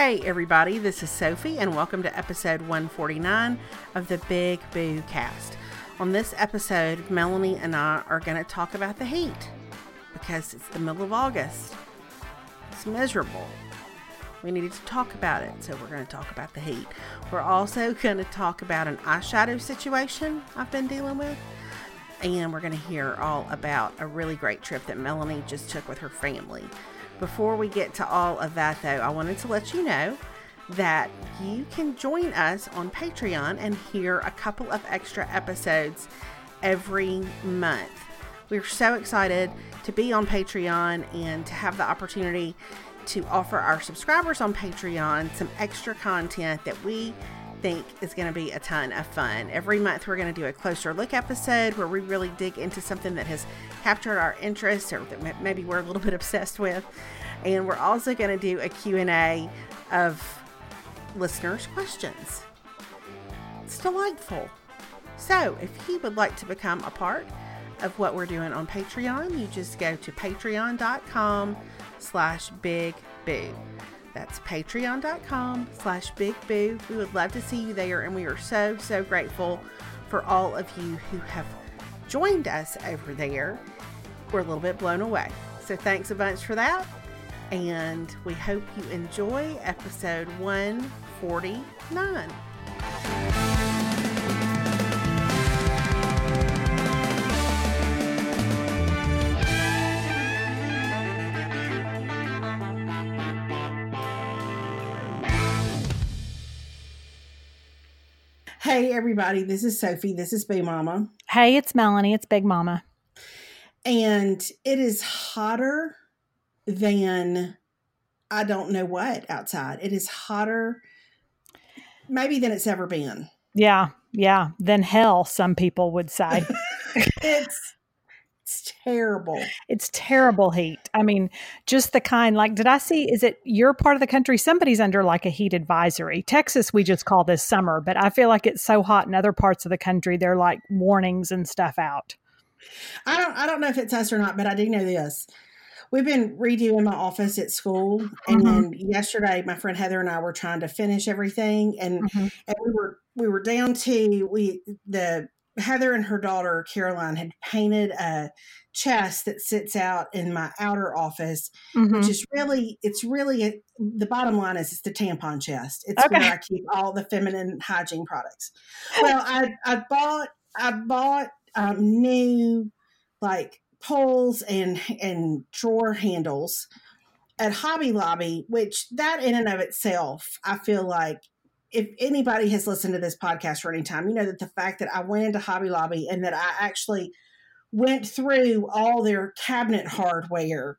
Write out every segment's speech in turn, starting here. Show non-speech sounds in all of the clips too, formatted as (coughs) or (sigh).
Hey, everybody, this is Sophie, and welcome to episode 149 of the Big Boo Cast. On this episode, Melanie and I are going to talk about the heat because it's the middle of August. It's miserable. We needed to talk about it, so we're going to talk about the heat. We're also going to talk about an eyeshadow situation I've been dealing with, and we're going to hear all about a really great trip that Melanie just took with her family. Before we get to all of that, though, I wanted to let you know that you can join us on Patreon and hear a couple of extra episodes every month. We're so excited to be on Patreon and to have the opportunity to offer our subscribers on Patreon some extra content that we think is going to be a ton of fun. Every month we're going to do a closer look episode where we really dig into something that has captured our interest or that maybe we're a little bit (laughs) obsessed with. And we're also going to do a Q&A of listeners' questions. It's delightful. So, if you would like to become a part of what we're doing on Patreon, you just go to patreon.com slash big. That's patreon.com slash big boo. We would love to see you there, and we are so, so grateful for all of you who have joined us over there. We're a little bit blown away. So thanks a bunch for that. And we hope you enjoy episode 149. Hey, everybody, this is Sophie. This is Big Mama. Hey, it's Melanie. It's Big Mama. And it is hotter than I don't know what outside. It is hotter, maybe than it's ever been. Yeah, yeah. Than hell, some people would say. (laughs) it's it's terrible. It's terrible heat. I mean, just the kind like did I see is it your part of the country somebody's under like a heat advisory. Texas we just call this summer, but I feel like it's so hot in other parts of the country they're like warnings and stuff out. I don't I don't know if it's us or not, but I do know this. We've been redoing my office at school, and Mhm. then yesterday my friend Heather and I were trying to finish everything, and Mhm. and we were we were down to we the Heather and her daughter Caroline had painted a chest that sits out in my outer office, Mhm. which is really it's really a, the bottom line is it's the tampon chest. It's Okay. where I keep all the feminine hygiene products. Well, I I bought I bought um, new like poles and and drawer handles at Hobby Lobby, which that in and of itself, I feel like if anybody has listened to this podcast for any time, you know that the fact that I went into Hobby Lobby and that I actually went through all their cabinet hardware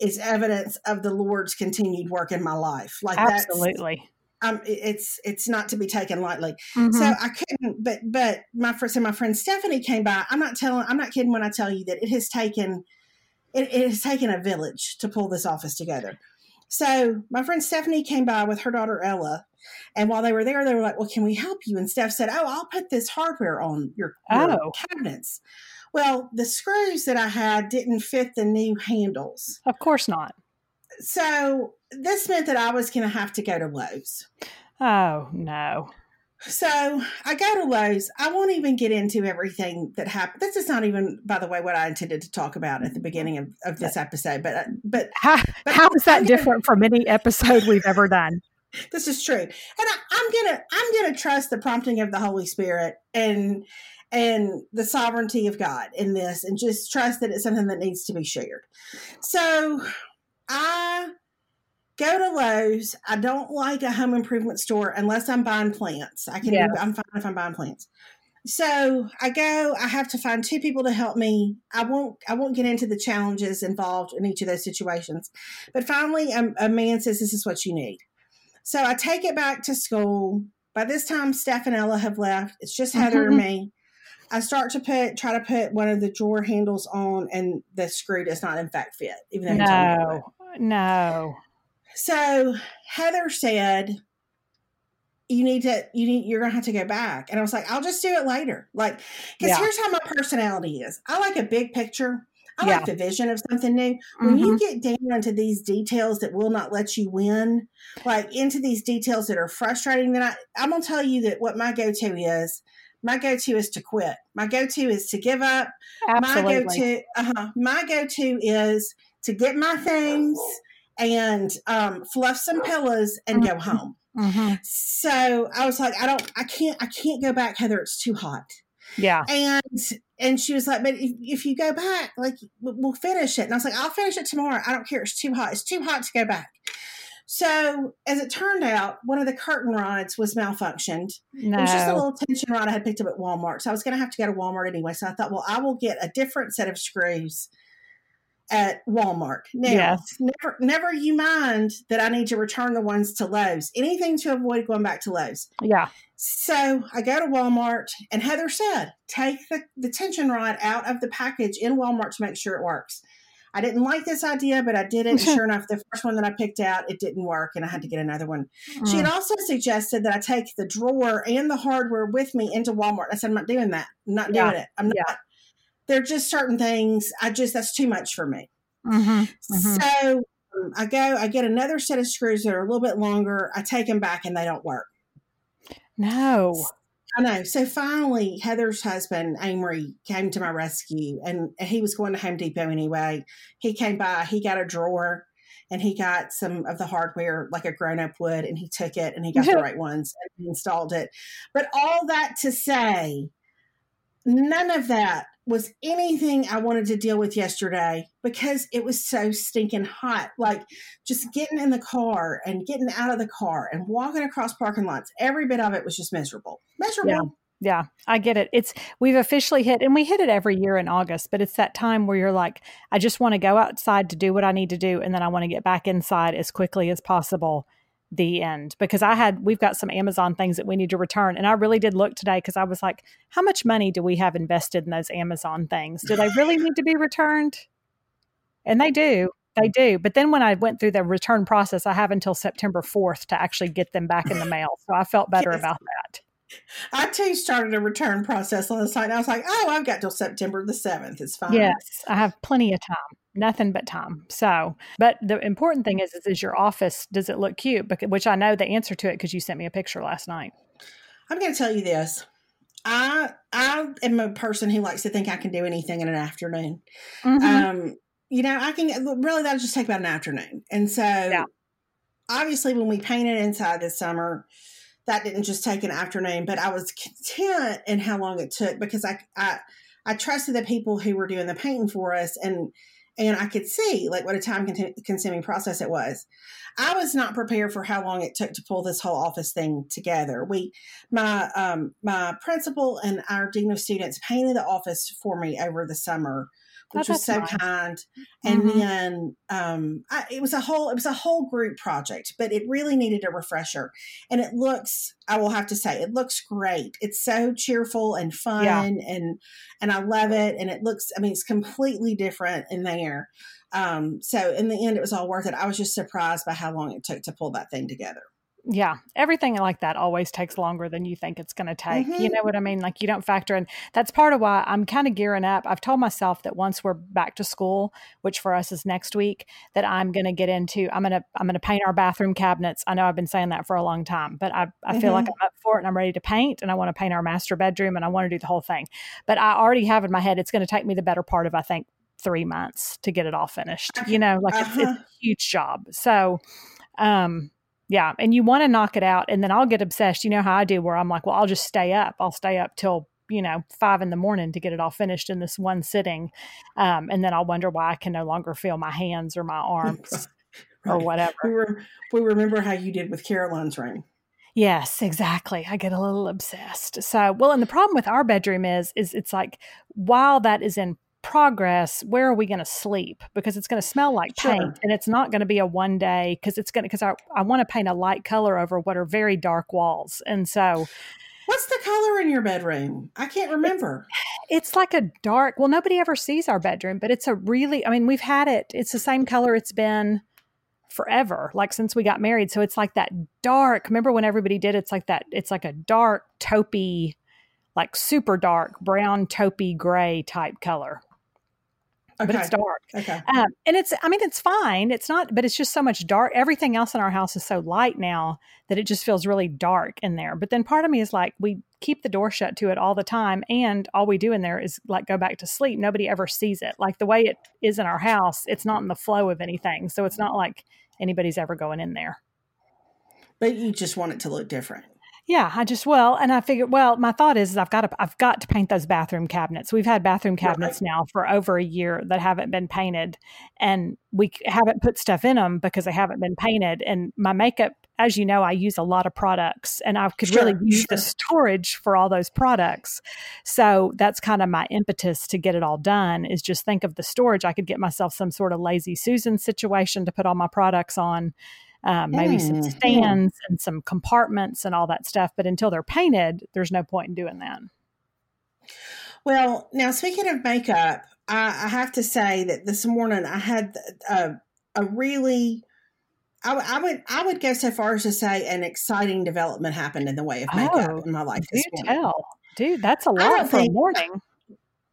is evidence of the Lord's continued work in my life. Like that's Absolutely. um, it's it's not to be taken lightly. Mhm. So I couldn't, but but my friend, so my friend Stephanie came by. I'm not telling, I'm not kidding when I tell you that it has taken, it, it has taken a village to pull this office together. So my friend Stephanie came by with her daughter Ella, and while they were there, they were like, "Well, can we help you?" And Steph said, "Oh, I'll put this hardware on your, your Oh. cabinets." Well, the screws that I had didn't fit the new handles, of course not. so this meant that I was going to have to go to Lowe's. Oh no. So I go to Lowe's. I won't even get into everything that happened. This is not even, by the way, what I intended to talk about at the beginning of, of this episode. But uh, but How, how is that different from any episode we've ever done? (laughs) this is true, and I, I'm gonna I'm gonna trust the prompting of the Holy Spirit and and the sovereignty of God in this and just trust that it's something that needs to be shared. So I go to Lowe's. I don't like a home improvement store unless I'm buying plants. I can yes. do, I'm fine if I'm buying plants. So I go, I have to find two people to help me. I won't I won't get into the challenges involved in each of those situations. But finally a, a man says this is what you need. So I take it back to school. By this time Steph and Ella have left. It's just Heather mm-hmm. and me. I start to put try to put one of the drawer handles on and the screw does not in fact fit, even though No. No. So Heather said, you need to you need you're gonna have to go back. And i was like i'll just do it later. Like because yeah. here's how my personality is. I like a big picture. I yeah. like the vision of something new. When mm-hmm. you get down into these details that will not let you win like into these details that are frustrating then i i'm gonna tell you that what my go-to is. My go-to is to quit. My go-to is to give up. Absolutely. my go-to uh-huh. My go-to is to get my things and um, fluff some pillows and mm-hmm. go home Mm-hmm. So I was like, I don't, I can't, I can't go back, Heather. It's too hot. Yeah. And and she was like, but if, if you go back, like we'll finish it. And I was like, I'll finish it tomorrow. I don't care. It's too hot. It's too hot to go back. So as it turned out, one of the curtain rods was malfunctioned. No. It was just a little tension rod I had picked up at Walmart. So I was going to have to go to Walmart anyway. So I thought, well, I will get a different set of screws at Walmart. Now, yes. never, never you mind that I need to return the ones to Lowe's. Anything to avoid going back to Lowe's. Yeah. So I go to Walmart, and Heather said, take the, the tension rod out of the package in Walmart to make sure it works. I didn't like this idea, but I did it. sure (laughs) enough, the first one that I picked out, it didn't work, and I had to get another one. Mm. She had mm. also suggested that I take the drawer and the hardware with me into Walmart. I said, I'm not doing that. I'm not yeah. doing it. I'm not. There are just certain things I just that's too much for me. Mm-hmm, mm-hmm. So um, I go, I get another set of screws that are a little bit longer. I take them back and they don't work. No. I know. So finally, Heather's husband, Amory, came to my rescue and he was going to Home Depot anyway. He came by, he got a drawer and he got some of the hardware like a grown up would and he took it and he got the (laughs) right ones and installed it. But all that to say, none of that was anything I wanted to deal with yesterday because it was so stinking hot. Like just getting in the car and getting out of the car and walking across parking lots, every bit of it was just miserable. Miserable. Yeah. Yeah, I get it. It's we've officially hit and we hit it every year in August, but it's that time where you're like I just want to go outside to do what I need to do and then I want to get back inside as quickly as possible the end because I had we've got some Amazon things that we need to return and I really did look today because I was like how much money do we have invested in those Amazon things do they really need to be returned and they do they do but then when I went through the return process I have until September 4th to actually get them back in the mail so I felt better yes. about that I too started a return process on the site. I was like, oh, I've got till September the 7th. It's fine. Yes, I have plenty of time. Nothing but time. So, but the important thing is, is, is your office, does it look cute? Which I know the answer to it because you sent me a picture last night. I'm going to tell you this. I I am a person who likes to think I can do anything in an afternoon. Mm-hmm. Um, you know, I can really that'll just take about an afternoon. And so, yeah. obviously, when we painted inside this summer, that didn't just take an afternoon, but I was content in how long it took because I I I trusted the people who were doing the painting for us and and I could see like what a time consuming process it was. I was not prepared for how long it took to pull this whole office thing together. We, my um, my principal and our dean of students painted the office for me over the summer which oh, was so nice. kind. And mm-hmm. then um, I, it was a whole it was a whole group project, but it really needed a refresher. And it looks, I will have to say, it looks great. It's so cheerful and fun, yeah. and and I love it. And it looks, I mean, it's completely different in there. Um, so in the end, it was all worth it. I was just surprised by how long it took to pull that thing together yeah everything like that always takes longer than you think it's going to take mm-hmm. you know what i mean like you don't factor in that's part of why i'm kind of gearing up i've told myself that once we're back to school which for us is next week that i'm going to get into i'm going to i'm going to paint our bathroom cabinets i know i've been saying that for a long time but i, I mm-hmm. feel like mm-hmm. i'm up for it and i'm ready to paint and i want to paint our master bedroom and i want to do the whole thing but i already have in my head it's going to take me the better part of i think three months to get it all finished you know like uh-huh. it's, it's uh-huh. a huge job so um yeah. And you want to knock it out. And then I'll get obsessed. You know how I do, where I'm like, well, I'll just stay up. I'll stay up till you know five in the morning to get it all finished in this one sitting um, and then i'll wonder why i can no longer feel my hands or my arms (laughs) right. or whatever we, were, we remember how you did with caroline's room Yes, exactly. I get a little obsessed. So, well, and the problem with our bedroom is is it's like while that is in progress, where are we going to sleep? Because it's going to smell like paint sure. and it's not going to be a one day because it's going to, because I, I want to paint a light color over what are very dark walls. And so, What's the color in your bedroom? I can't remember. It's, it's, like a dark, well, nobody ever sees our bedroom, but it's a really, I mean, we've had it, it's the same color it's been forever, like since we got married. So it's like that dark. Remember when everybody did it's like that, it's like a dark, taupey, like super dark, brown, taupey, gray type color. Okay. But it's dark. Okay. Um, and it's, I mean, it's fine. It's not, but it's just so much dark. Everything else in our house is so light now that it just feels really dark in there. But then part of me is like, we keep the door shut to it all the time. And all we do in there is like go back to sleep. Nobody ever sees it. Like the way it is in our house, it's not in the flow of anything. So it's not like anybody's ever going in there. But you just want it to look different. Yeah, I just well, and I figured well, my thought is, is I've got to I've got to paint those bathroom cabinets. We've had bathroom cabinets right. now for over a year that haven't been painted, and we haven't put stuff in them because they haven't been painted. And my makeup, as you know, I use a lot of products, and I could sure, really use sure. the storage for all those products. So that's kind of my impetus to get it all done. Is just think of the storage. I could get myself some sort of lazy Susan situation to put all my products on um, maybe mm, some stands and some compartments and all that stuff. But until they're painted, there's no point in doing that. Well, now speaking of makeup, I, I have to say that this morning I had a, a really I, I, would I would go so far as to say an exciting development happened in the way of makeup oh, in my life. Do tell, dude, that's a lot for think, a morning.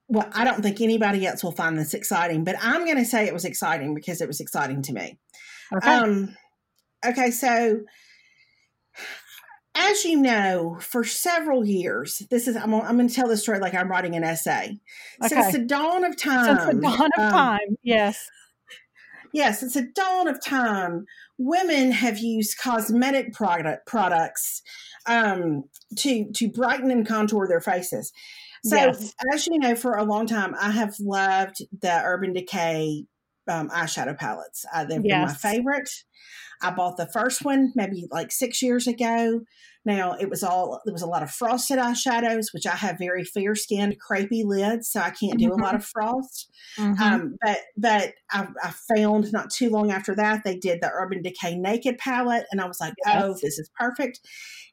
Well, I don't think anybody else will find this exciting, but I'm going to say it was exciting because it was exciting to me. Okay. Um, Okay, so as you know, for several years, this is I'm, I'm going to tell this story like I'm writing an essay. Okay. Since the dawn of time, since the dawn of um, time, yes, yes, since the dawn of time, women have used cosmetic product products um, to to brighten and contour their faces. So, yes. as you know, for a long time, I have loved the Urban Decay um, eyeshadow palettes. Uh, they've yes. been my favorite. I bought the first one maybe like six years ago. Now it was all there was a lot of frosted eyeshadows, which I have very fair skinned, crepey lids, so I can't do mm-hmm. a lot of frost. Mm-hmm. Um, but but I, I, found not too long after that they did the Urban Decay Naked palette, and I was like, yes. oh, this is perfect.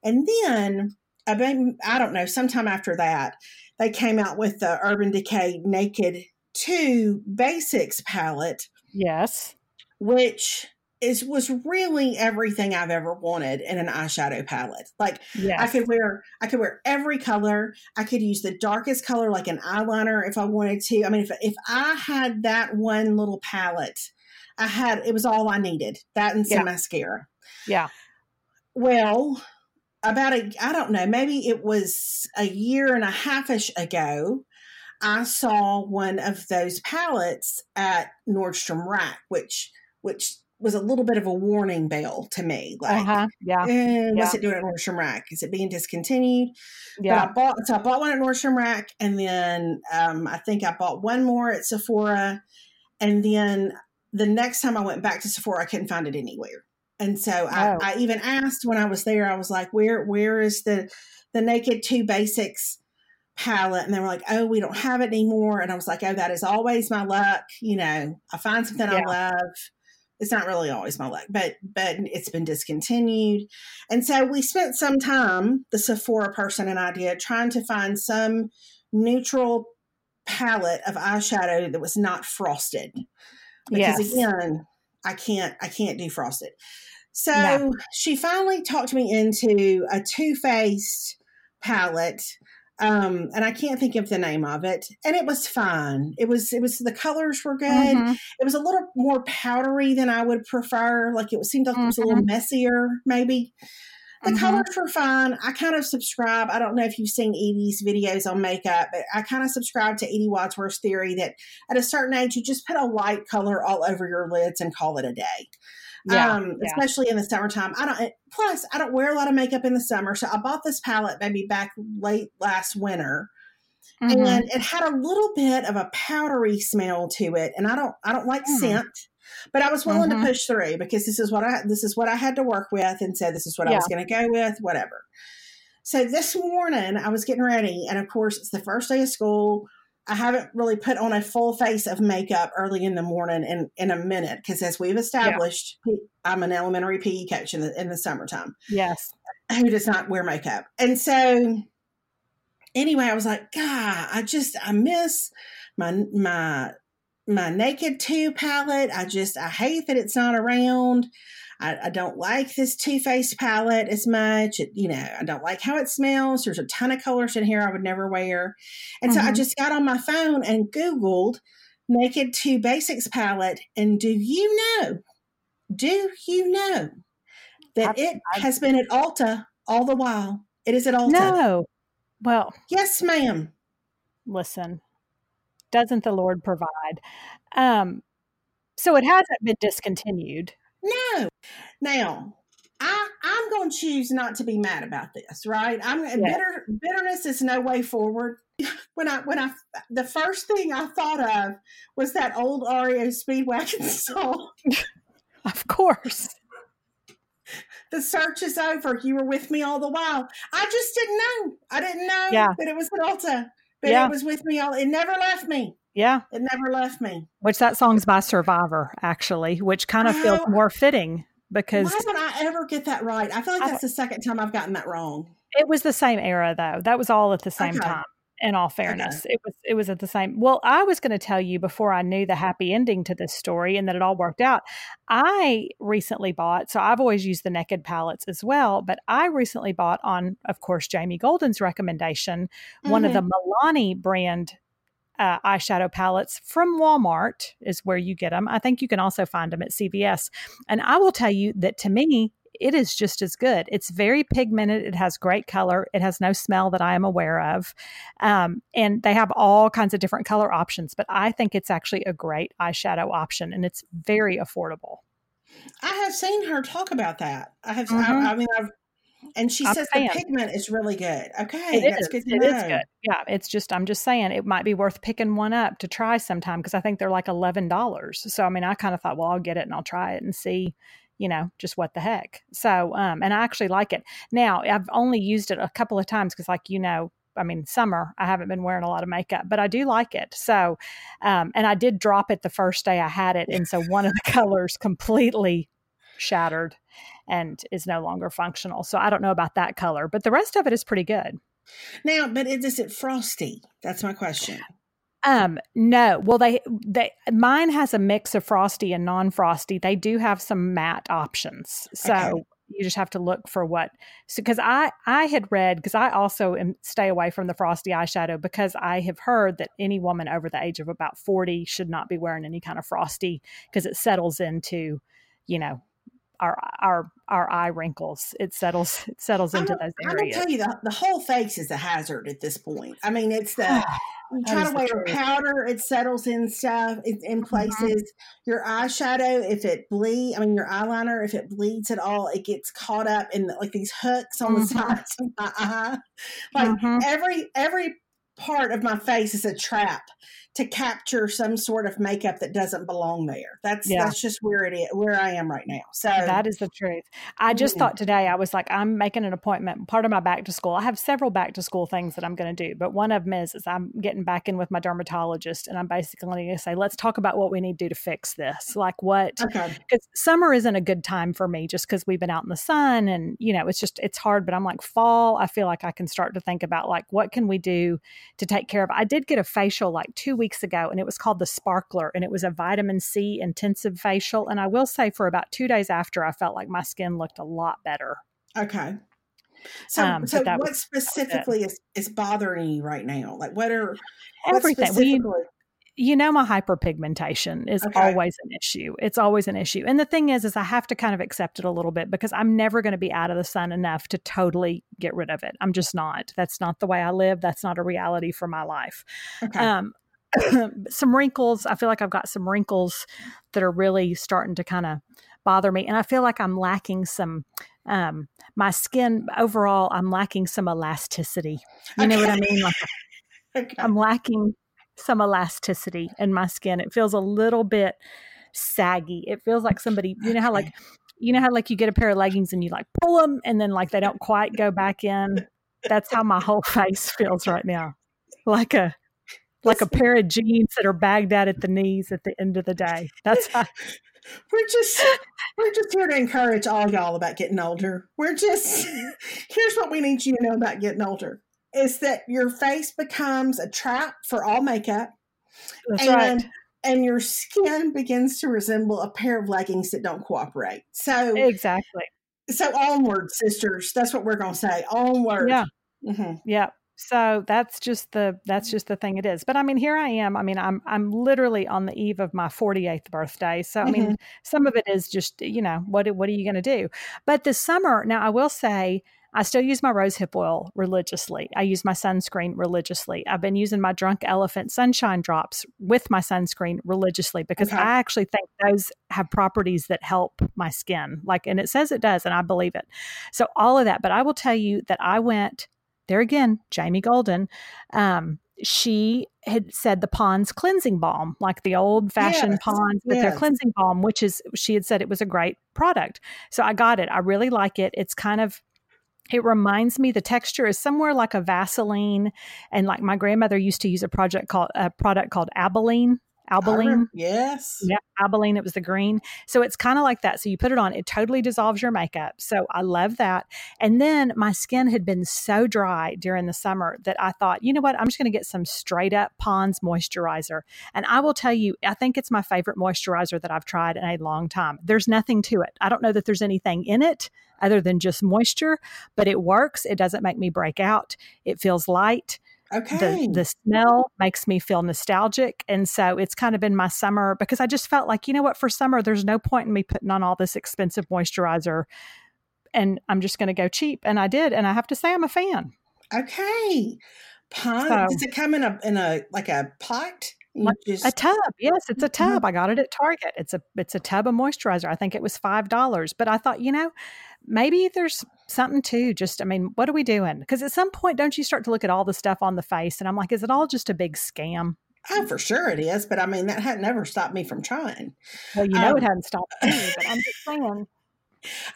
And then I don't know, sometime after that, they came out with the Urban Decay Naked Two Basics palette. Yes, which is was really everything I've ever wanted in an eyeshadow palette. Like yes. I could wear I could wear every color. I could use the darkest color like an eyeliner if I wanted to. I mean if if I had that one little palette, I had it was all I needed. That and some yeah. mascara. Yeah. Well, about a I don't know, maybe it was a year and a halfish ago. I saw one of those palettes at Nordstrom Rack, which which was a little bit of a warning bell to me. Like, uh-huh. yeah. Eh, what's yeah. it doing at Nordstrom Rack? Is it being discontinued? Yeah. But I bought, so I bought one at Nordstrom Rack, and then um, I think I bought one more at Sephora, and then the next time I went back to Sephora, I couldn't find it anywhere. And so I, oh. I even asked when I was there, I was like, "Where, where is the the Naked Two Basics?" palette and they were like oh we don't have it anymore and i was like oh that is always my luck you know i find something yeah. i love it's not really always my luck, but but it's been discontinued. And so we spent some time, the Sephora person and I did, trying to find some neutral palette of eyeshadow that was not frosted. Because yes. again, I can't I can't do frosted. So no. she finally talked me into a Too Faced palette um and i can't think of the name of it and it was fine it was it was the colors were good mm-hmm. it was a little more powdery than i would prefer like it seemed like mm-hmm. it was a little mm-hmm. messier maybe the mm-hmm. colors were fine i kind of subscribe i don't know if you've seen edie's videos on makeup but i kind of subscribe to edie wadsworth's theory that at a certain age you just put a light color all over your lids and call it a day yeah, um, yeah. especially in the summertime. I don't. Plus, I don't wear a lot of makeup in the summer, so I bought this palette maybe back late last winter, mm-hmm. and it had a little bit of a powdery smell to it. And I don't, I don't like mm. scent, but I was willing mm-hmm. to push through because this is what I, this is what I had to work with, and so this is what yeah. I was going to go with, whatever. So this morning I was getting ready, and of course it's the first day of school. I haven't really put on a full face of makeup early in the morning in, in a minute because, as we've established, yeah. I'm an elementary PE coach in the in the summertime. Yes, who does not wear makeup, and so anyway, I was like, God, I just I miss my my my naked two palette. I just I hate that it's not around. I, I don't like this Too Faced palette as much. It, you know, I don't like how it smells. There's a ton of colors in here I would never wear. And mm-hmm. so I mm-hmm. just got on my phone and Googled Naked 2 Basics palette. And do you know, do you know that I, it I, has been at Ulta all the while? It is at Ulta. No. Well, yes, ma'am. Listen, doesn't the Lord provide? Um, so it hasn't been discontinued. No. Now, I, I'm going to choose not to be mad about this, right? I'm yes. bitter. Bitterness is no way forward. (laughs) When I when I the first thing I thought of was that old REO Speedwagon (laughs) song. of course. The search is over. You were with me all the while. I just didn't know. I didn't know yeah. that it was Ulta. But yeah. it was with me all. It never left me. Yeah. It never left me. Which that song's by Survivor, actually, which kind of feels more fitting because. Why would I ever get that right? I feel like that's I, the second time I've gotten that wrong. It was the same era, though. That was all at the same okay. time. In all fairness, okay. it was it was at the same. Well, I was going to tell you before I knew the happy ending to this story and that it all worked out. I recently bought, so I've always used the Naked palettes as well, but I recently bought on, of course, Jamie Golden's recommendation, mm-hmm. one of the mm-hmm. Milani brand uh, eyeshadow palettes from Walmart is where you get them. I think you can also find them at CVS. And I will tell you that to me, it is just as good. It's very pigmented. It has great color. It has no smell that I am aware of. Um, and they have all kinds of different color options, but I think it's actually a great eyeshadow option and it's very affordable. I have seen her talk about that. I have, mm-hmm. I, I, mean, I've and she I'm says saying. the pigment is really good. Okay, it that's is. good to it know. Is good. Yeah, it's just I'm just saying it might be worth picking one up to try sometime because I think they're like eleven dollars. So I mean, I kind of thought, well, I'll get it and I'll try it and see, you know, just what the heck. So, um, and I actually like it. Now I've only used it a couple of times because, like you know, I mean, summer, I haven't been wearing a lot of makeup, but I do like it. So, um, and I did drop it the first day I had it. And so one of the (laughs) colors completely shattered and is no longer functional. So I don't know about that color, but the rest of it is pretty good. Now, but is it frosty? That's my question. Um, no. Well, they they mine has a mix of frosty and non-frosty. They do have some matte options. So okay. you just have to look for what so because I I had read because I also am stay away from the frosty eyeshadow because I have heard that any woman over the age of about 40 should not be wearing any kind of frosty because it settles into, you know, our our our eye wrinkles. It settles it settles into those areas. I'm gonna tell you the, the whole face is a hazard at this point. I mean, it's the you try to wear powder, it settles in stuff in, in mm-hmm. places. Mm-hmm. Your eyeshadow, if it bleed, I mean your eyeliner, if it bleeds at all, it gets caught up in like these hooks on (laughs) mm-hmm. the sides of my eye. Like mm-hmm. every every part of my face is a trap to capture some sort of makeup that doesn't belong there. That's yeah. that's just where it is, where I am right now. So that is the truth. I just mm-hmm. thought today I was like, I'm making an appointment. Part of my back to school. I have several back to school things that I'm going to do, but one of them is, is I'm getting back in with my dermatologist, and I'm basically going to say, let's talk about what we need to do to fix this. Like what? Okay. Because summer isn't a good time for me, just because we've been out in the sun, and you know, it's just it's hard. But I'm like fall. I feel like I can start to think about like what can we do to take care of. I did get a facial like two weeks weeks ago, and it was called the Sparkler, and it was a vitamin C intensive facial. And I will say, for about two days after, I felt like my skin looked a lot better. Okay. So, um, so what was, specifically is, is bothering you right now? Like, what are everything? We, you know my hyperpigmentation is okay. always an issue it's always an issue and the thing is is i have to kind of accept it a little bit because i'm never going to be out of the sun enough to totally get rid of it i'm just not that's not the way i live that's not a reality for my life okay. um, (coughs) some wrinkles. I feel like I've got some wrinkles that are really starting to kind of bother me. And I feel like I'm lacking some, um, my skin overall, I'm lacking some elasticity. You know what I mean? Like, (laughs) okay. I'm lacking some elasticity in my skin. It feels a little bit saggy. It feels like somebody, you know how like you know how like you get a pair of leggings and you like pull them and then like they don't quite go back in. That's how my whole (laughs) face feels right now. Like a like a pair of jeans that are bagged out at the knees at the end of the day. That's how (laughs) we're just we're just here to encourage all y'all about getting older. We're just (laughs) here's what we need you to know about getting older is that your face becomes a trap for all makeup. That's and, right. And your skin begins to resemble a pair of leggings that don't cooperate. So exactly. So onward, sisters. That's what we're going to say. Onward. Yeah. Mm-hmm. Yeah. So that's just the that's just the thing it is. But I mean, here I am. I mean, I'm I'm literally on the eve of my 48th birthday. So I mean, mm-hmm. some of it is just you know what what are you going to do? But this summer, now I will say. I still use my rose hip oil religiously. I use my sunscreen religiously. I've been using my drunk elephant sunshine drops with my sunscreen religiously because okay. I actually think those have properties that help my skin. Like, and it says it does, and I believe it. So, all of that. But I will tell you that I went there again, Jamie Golden, um, she had said the Pond's cleansing balm, like the old fashioned yes, Pond's with yes. their cleansing balm, which is, she had said it was a great product. So I got it. I really like it. It's kind of, it reminds me the texture is somewhere like a Vaseline, and like my grandmother used to use a project called a product called Albolene Albolene. Yes. Yeah, Albolene. It was the green. So it's kind of like that. So you put it on, it totally dissolves your makeup. So I love that. And then my skin had been so dry during the summer that I thought, you know what? I'm just going to get some straight up Pond's moisturizer. And I will tell you, I think it's my favorite moisturizer that I've tried in a long time. There's nothing to it. I don't know that there's anything in it other than just moisture, but it works. It doesn't make me break out. It feels light. Okay. The, the smell makes me feel nostalgic. And so it's kind of been my summer because I just felt like, you know what, for summer, there's no point in me putting on all this expensive moisturizer and I'm just going to go cheap. And I did. And I have to say, I'm a fan. Okay. Pond, so, does it come in a, in a, like a pot? Just... A tub, yes, it's a mm-hmm. tub. I got it at Target. It's a it's a tub of moisturizer. I think it was five dollars. But I thought, you know, maybe there's something too. Just, I mean, what are we doing? Because at some point, don't you start to look at all the stuff on the face, and I'm like, is it all just a big scam? Oh, for sure it is. But I mean, that had never stopped me from trying. Well, you know, um, it hadn't stopped me. But I'm just (laughs) saying.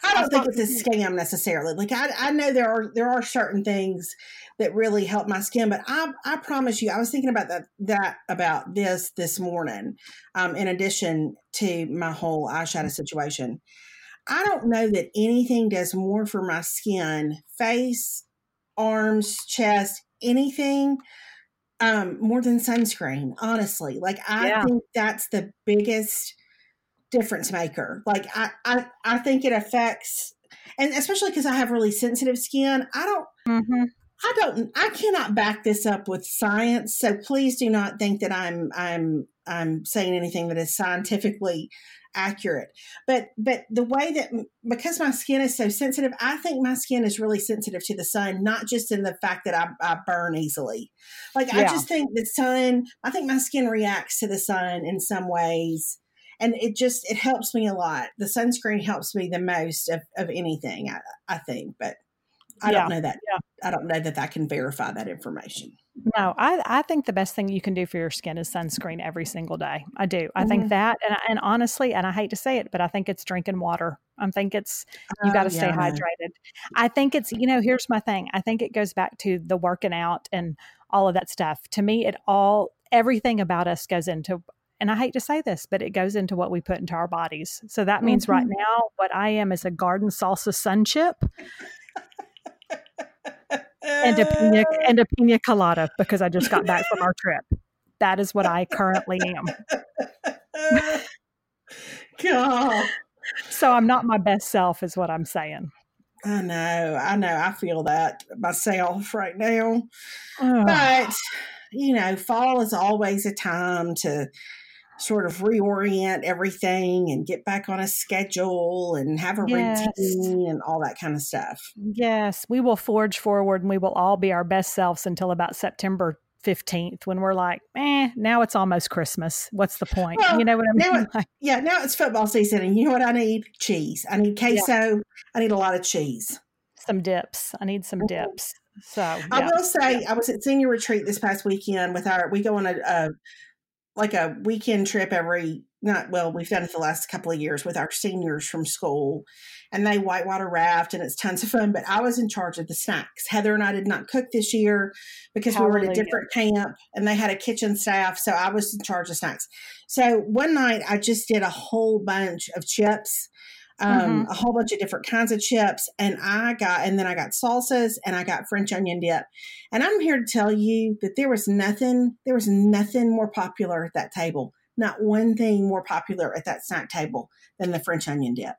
I don't think it's a scam necessarily. Like I, I know there are there are certain things that really help my skin, but I I promise you, I was thinking about that that about this this morning. Um, in addition to my whole eyeshadow situation, I don't know that anything does more for my skin, face, arms, chest, anything um, more than sunscreen. Honestly, like I yeah. think that's the biggest difference maker. Like I, I, I think it affects, and especially because I have really sensitive skin. I don't. Mm-hmm. I don't I cannot back this up with science so please do not think that I'm I'm I'm saying anything that is scientifically accurate but but the way that because my skin is so sensitive i think my skin is really sensitive to the sun not just in the fact that i, I burn easily like yeah. i just think the sun i think my skin reacts to the sun in some ways and it just it helps me a lot the sunscreen helps me the most of, of anything i, I think but i yeah. don't know that yeah. I don't know that i can verify that information no, I, I think the best thing you can do for your skin is sunscreen every single day. I do. I mm-hmm. think that, and, and honestly, and I hate to say it, but I think it's drinking water. I think it's, you got to oh, stay yeah. hydrated. I think it's, you know, here's my thing. I think it goes back to the working out and all of that stuff. To me, it all, everything about us goes into, and I hate to say this, but it goes into what we put into our bodies. So that means mm-hmm. right now, what I am is a garden salsa sun chip and a pina uh. and a pina colada because I just got back from our (laughs) trip. That is what I currently am. (laughs) God. So I'm not my best self, is what I'm saying. I know, I know, I feel that myself right now. Oh. But you know, fall is always a time to sort of reorient everything and get back on a schedule and have a yes. routine and all that kind of stuff. Yes, we will forge forward and we will all be our best selves until about September 15th when we're like, eh, now it's almost Christmas. What's the point? Well, you know what I mean? It, yeah, now it's football season. And you know what I need? Cheese. I need queso. Yeah. I need a lot of cheese. Some dips. I need some mm-hmm. dips. So yeah. I will say, I was at senior retreat this past weekend with our. We go on a, a like a weekend trip every not well we've done it the last couple of years with our seniors from school and they whitewater raft and it's tons of fun but i was in charge of the snacks heather and i did not cook this year because Hallelujah. we were at a different camp and they had a kitchen staff so i was in charge of snacks so one night i just did a whole bunch of chips um, mm-hmm. a whole bunch of different kinds of chips. And I got, and then I got salsas and I got French onion dip. And I'm here to tell you that there was nothing, there was nothing more popular at that table. Not one thing more popular at that snack table than the French onion dip.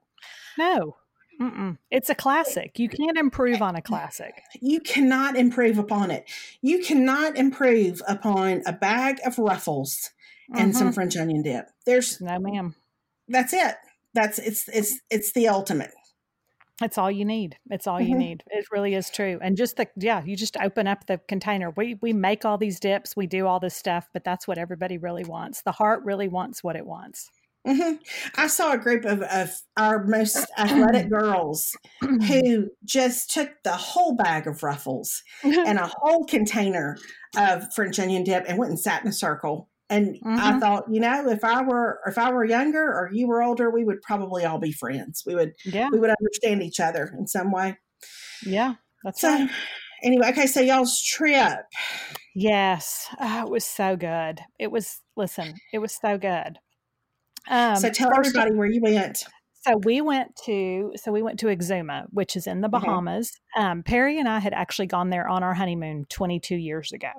No, Mm-mm. It's a classic. You can't improve on a classic. You cannot improve upon it. You cannot improve upon a bag of ruffles and mm-hmm. some French onion dip. There's no, ma'am. That's it that's it's it's it's the ultimate. It's all you need. It's all mm-hmm. you need. It really is true. And just the yeah you just open up the container. We we make all these dips. We do all this stuff but that's what everybody really wants. The heart really wants what it wants. Mm-hmm. I saw a group of, of our most (clears throat) athletic girls (clears throat) who just took the whole bag of ruffles (laughs) and a whole container of French onion dip and went and sat in a circle and mm-hmm. I thought, you know, if I were if I were younger or you were older, we would probably all be friends. We would yeah. we would understand each other in some way. Yeah. That's so right. anyway, okay, so y'all's trip. Yes. Oh, it was so good. It was listen, it was so good. Um, so tell everybody where you went. So we went to so we went to Exuma, which is in the mm-hmm. Bahamas. Um, Perry and I had actually gone there on our honeymoon 22 years ago.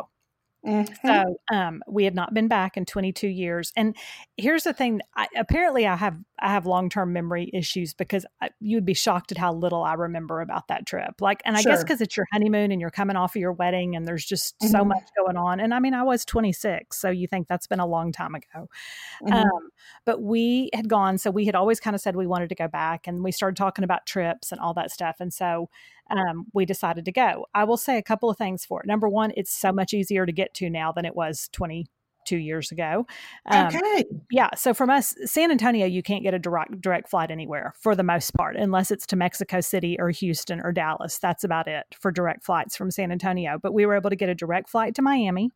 Mm-hmm. So um, we had not been back in 22 years. And here's the thing: I, apparently, I have I have long term memory issues because I, you would be shocked at how little I remember about that trip. Like, and I sure. guess because it's your honeymoon and you're coming off of your wedding, and there's just mm-hmm. so much going on. And I mean, I was 26, so you think that's been a long time ago. Mm-hmm. Um, but we had gone, so we had always kind of said we wanted to go back, and we started talking about trips and all that stuff. And so um, we decided to go. I will say a couple of things for it. Number one, it's so much easier to get to now than it was 20 two years ago. Um, okay. Yeah. So from us, San Antonio, you can't get a direct direct flight anywhere for the most part, unless it's to Mexico City or Houston or Dallas. That's about it for direct flights from San Antonio. But we were able to get a direct flight to Miami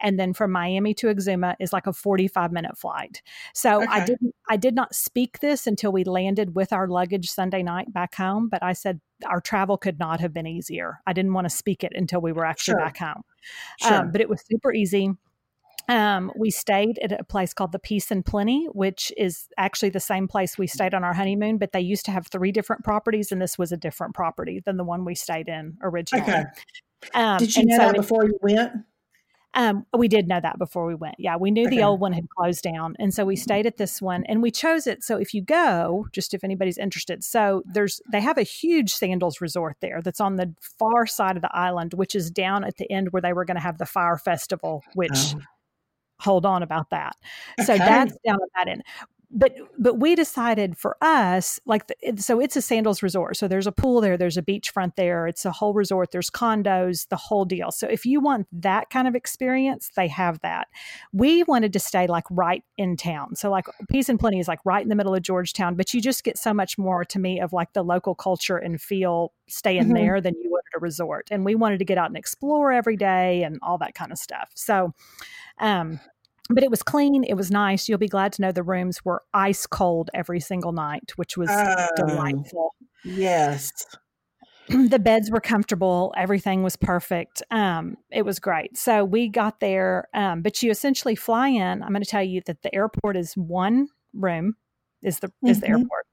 and then from Miami to Exuma is like a 45 minute flight. So okay. I didn't I did not speak this until we landed with our luggage Sunday night back home, but I said our travel could not have been easier. I didn't want to speak it until we were actually sure. back home. Sure. Um, but it was super easy. Um, we stayed at a place called the Peace and Plenty, which is actually the same place we stayed on our honeymoon, but they used to have three different properties, and this was a different property than the one we stayed in originally. Okay. Um, Did you know so that before you went? Um, we did know that before we went. Yeah, we knew okay. the old one had closed down, and so we stayed at this one, and we chose it. So if you go, just if anybody's interested, so there's they have a huge sandals resort there that's on the far side of the island, which is down at the end where they were going to have the fire festival, which. Oh hold on about that. So that's down at that end but but we decided for us like the, so it's a sandals resort. So there's a pool there there's a beachfront there it's a whole resort there's condos the whole deal. So if you want that kind of experience they have that. We wanted to stay like right in town. So like peace and plenty is like right in the middle of georgetown but you just get so much more to me of like the local culture and feel staying mm-hmm. there than you would at a resort. And we wanted to get out and explore every day and all that kind of stuff. So um but it was clean. It was nice. You'll be glad to know the rooms were ice cold every single night, which was oh, delightful. Yes. (clears throat) the beds were comfortable. Everything was perfect. Um, it was great. So we got there, um, but you essentially fly in. I'm going to tell you that the airport is one room, is the mm-hmm. is the mm-hmm. airport.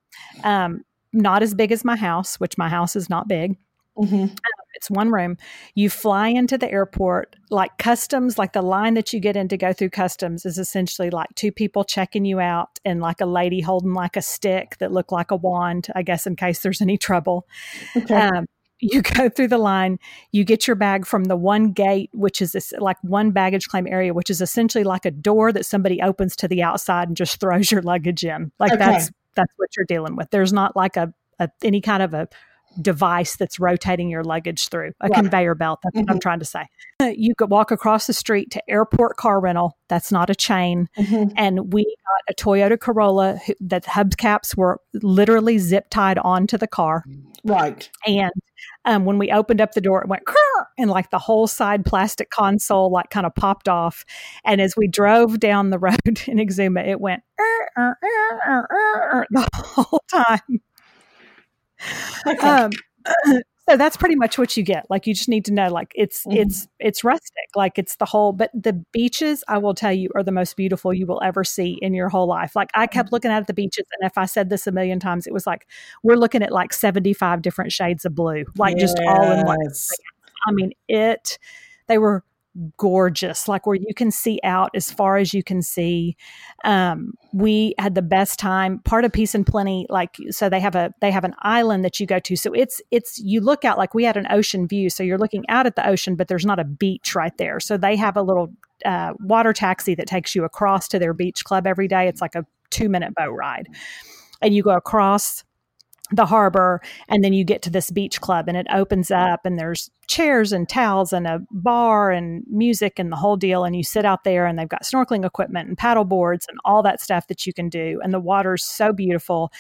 Um, not as big as my house, which my house is not big. Mm-hmm. It's one room. You fly into the airport, like customs, like the line that you get in to go through customs is essentially like two people checking you out and like a lady holding like a stick that looked like a wand, I guess, in case there's any trouble. Okay. Um, you go through the line, you get your bag from the one gate, which is this, like one baggage claim area, which is essentially like a door that somebody opens to the outside and just throws your luggage in. Like okay. that's that's what you're dealing with. There's not like a, a any kind of a device that's rotating your luggage through a right. conveyor belt. That's mm-hmm. what I'm mm-hmm. trying to say. You could walk across the street to airport car rental. That's not a chain. Mm-hmm. And we got a Toyota Corolla that hubcaps were literally zip tied onto the car. Right. And um, when we opened up the door, it went, and like the whole side plastic console like kind of popped off. And as we drove down the (laughs) road in Exuma, it went the (laughs) whole time. (laughs) Okay. Um, (clears throat) so that's pretty much what you get like you just need to know like it's mm-hmm. it's it's rustic like it's the whole but the beaches i will tell you are the most beautiful you will ever see in your whole life like i kept mm-hmm. looking at the beaches and if i said this a million times it was like we're looking at like 75 different shades of blue like yes. just all in one i mean it they were gorgeous, like where you can see out as far as you can see. Um, we had the best time. Part of Peace and Plenty, like so they have a they have an island that you go to. So it's it's you look out like we had an ocean view. So you're looking out at the ocean, but there's not a beach right there. So they have a little uh, water taxi that takes you across to their beach club every day. It's like a two minute boat ride, and you go across the harbor and then you get to this beach club and it opens up and there's chairs and towels and a bar and music and the whole deal and you sit out there and they've got snorkeling equipment and paddle boards and all that stuff that you can do and the water's so beautiful.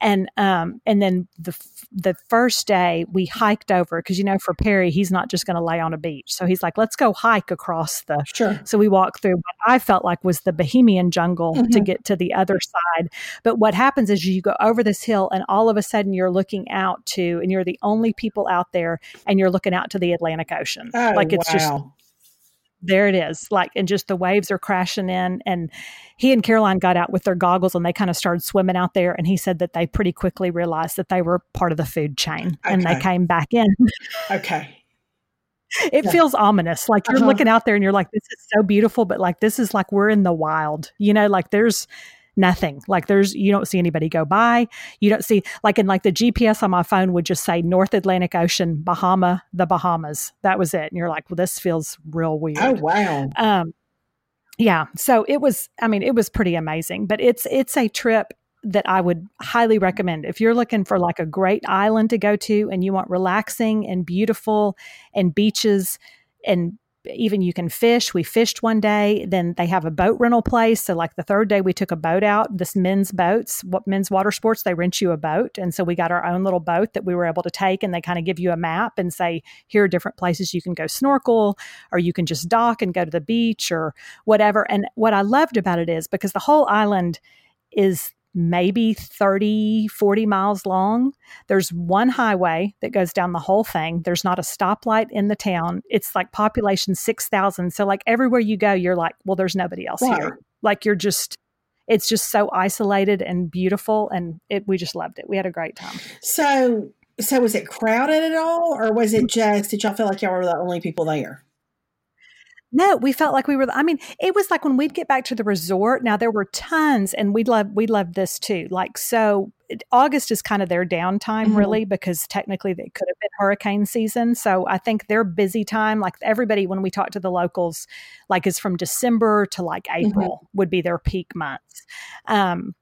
And um and then the the first day we hiked over because you know for Perry he's not just going to lay on a beach. So he's like let's go hike across the sure. So we walked through what I felt like was the Bahamian jungle mm-hmm. to get to the other side. But what happens is you go over this hill and all of a sudden you're looking out to and you're the only people out there and you're looking out to the Atlantic Ocean. Oh, like it's wow. just there it is. Like and just the waves are crashing in and he and Caroline got out with their goggles and they kind of started swimming out there and he said that they pretty quickly realized that they were part of the food chain okay. and they came back in. okay. It yeah. feels ominous. Like you're uh-huh. looking out there and you're like, this is so beautiful, but like this is like we're in the wild. You know, like there's nothing. Like there's you don't see anybody go by. You don't see like in like the GPS on my phone would just say North Atlantic Ocean, Bahama, the Bahamas. That was it. And you're like, well, this feels real weird. Oh wow. Um yeah. So it was I mean, it was pretty amazing. But it's it's a trip that I would highly recommend. If you're looking for like a great island to go to and you want relaxing and beautiful and beaches and even you can fish. We fished one day. Then they have a boat rental place. So like the third day, we took a boat out. This Minns boats, what Minns water sports, they rent you a boat, and so we got our own little boat that we were able to take. And they kind of give you a map and say, here are different places you can go snorkel, or you can just dock and go to the beach or whatever. And what I loved about it is because the whole island is maybe 30, 40 miles long. There's one highway that goes down the whole thing. There's not a stoplight in the town. It's like population 6,000. So, like, everywhere you go, you're like, well, there's nobody else right. here. Like, you're just, it's just so isolated and beautiful. And it, we just loved it. We had a great time. So, so was it crowded at all? Or was it mm. just, did y'all feel like y'all were the only people there? No, we felt like we were. I mean, it was like when we'd get back to the resort. Now there were tons, and we love we love this too. Like so, August is kind of their downtime, mm-hmm. really, because technically they could have been hurricane season. So I think their busy time, like everybody, when we talk to the locals, like is from December to like mm-hmm. April mm-hmm. would be their peak months. Um,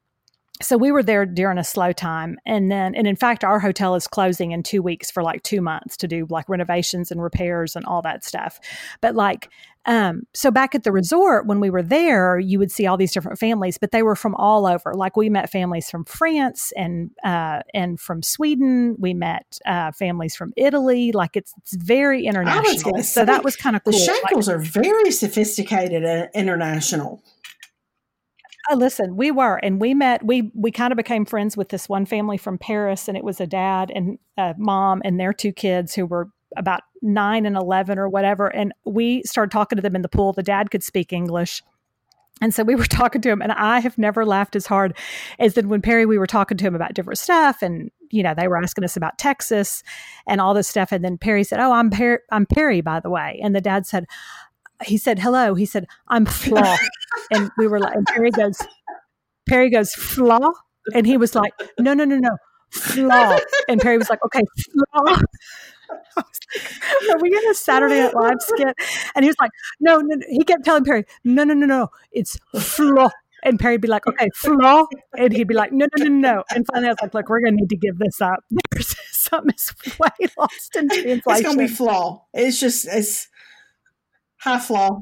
so we were there during a slow time and then and in fact our hotel is closing in two weeks for like two months to do like renovations and repairs and all that stuff but like um so back at the resort when we were there you would see all these different families but they were from all over. Like we met families from france and uh and from sweden. We met uh families from italy. Like it's it's very international. so say, that was kind of cool. The shackles like, are very sophisticated and international. Uh, listen, we were, and we met. We we kind of became friends with this one family from Paris, and it was a dad and a mom and their two kids who were about nine and eleven or whatever. And we started talking to them in the pool. The dad could speak English. And so we were (laughs) talking to him, and I have never laughed as hard as then when Perry, we were talking to him about different stuff. And, you know, they were asking us about Texas and all this stuff. And then Perry said, Oh, I'm, per- I'm Perry, by the way. And the dad said, he said, hello. He said, I'm Flaw. (laughs) and we were like, and Perry goes, Perry goes, Flaw? And he was like, no, no, no, no, Flaw. And Perry was like, okay, Flaw. (laughs) I was like, are we in a Saturday Night Live (laughs) skit? And he was like, no, no, no. He kept telling Perry, no, no, no, no, it's Flaw. And Perry'd be like, okay, flaw. And he'd be like, no, no, no, no. And finally I was like, look, we're going to need to give this up. (laughs) There's something is way lost in translation. It's going to be flaw. It's just, it's half law.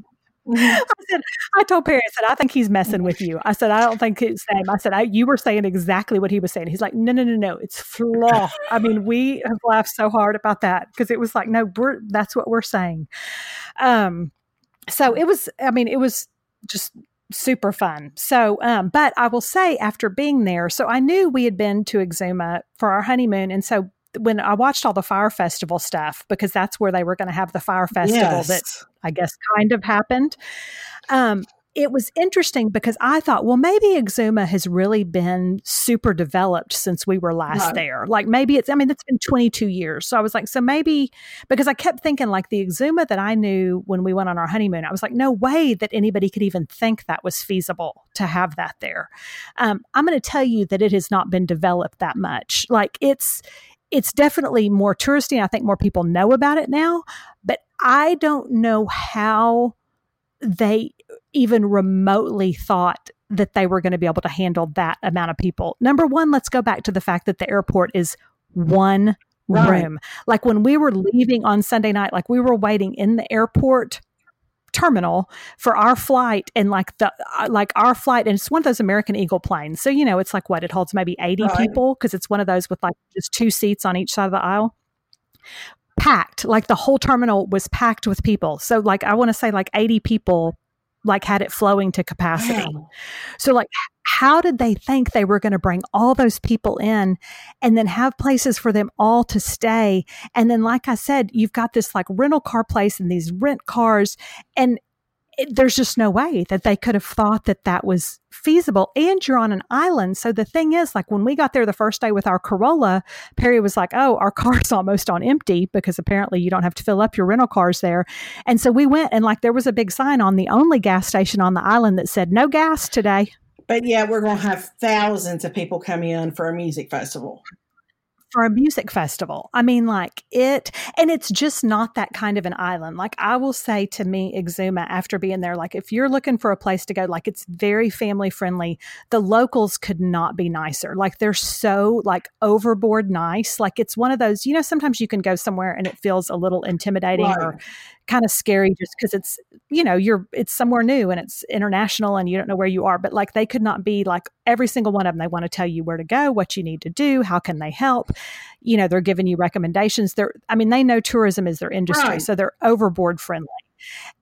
(laughs) I said, I told Perry, I said, I think he's messing with you. I said, I don't think it's same. I said, I, you were saying exactly what he was saying. He's like, no, no, no, no, it's flaw. I mean, we have laughed so hard about that because it was like, no, that's what we're saying. Um, so it was, I mean, it was just super fun. So, um, but I will say after being there, so I knew we had been to Exuma for our honeymoon. And so when I watched all the Fyre Festival stuff, because that's where they were going to have the Fyre Festival yes. that I guess kind of happened. Um, it was interesting because I thought, well, maybe Exuma has really been super developed since we were last right. there. Like maybe it's, I mean, it's been 22 years. So I was like, so maybe, because I kept thinking like the Exuma that I knew when we went on our honeymoon, I was like, no way that anybody could even think that was feasible to have that there. Um, I'm going to tell you that it has not been developed that much. Like it's, it's definitely more touristy. And I think more people know about it now, but I don't know how they even remotely thought that they were going to be able to handle that amount of people. Number one, let's go back to the fact that the airport is one right. room. Like when we were leaving on Sunday night, like we were waiting in the airport terminal for our flight and like the uh, like our flight and it's one of those American Eagle planes. So you know, it's like what it holds maybe 80 right. people because it's one of those with like just two seats on each side of the aisle. Packed, like the whole terminal was packed with people. So like I want to say like 80 people like had it flowing to capacity. So like how did they think they were going to bring all those people in and then have places for them all to stay? And then, like I said, you've got this like rental car place and these rent cars, and it, there's just no way that they could have thought that that was feasible. And you're on an island. So the thing is, like when we got there the first day with our Corolla, Perry was like, Oh, our (laughs) car's almost on empty because apparently you don't have to fill up your rental cars there. And so we went and like there was a big sign on the only gas station on the island that said, No gas today. But yeah, we're going to have thousands of people come in for a music festival for a music festival. I mean, like it, and it's just not that kind of an island. Like I will say to me, Exuma, after being there, like if you're looking for a place to go, like it's very family friendly. The locals could not be nicer. Like they're so like overboard nice. Like it's one of those, you know, sometimes you can go somewhere and it feels a little intimidating right. or kind of scary just because it's you know you're it's somewhere new and it's international and you don't know where you are but like they could not be like every single one of them they want to tell you where to go what you need to do how can they help you know they're giving you recommendations they're i mean they know tourism is their industry right. so they're overboard friendly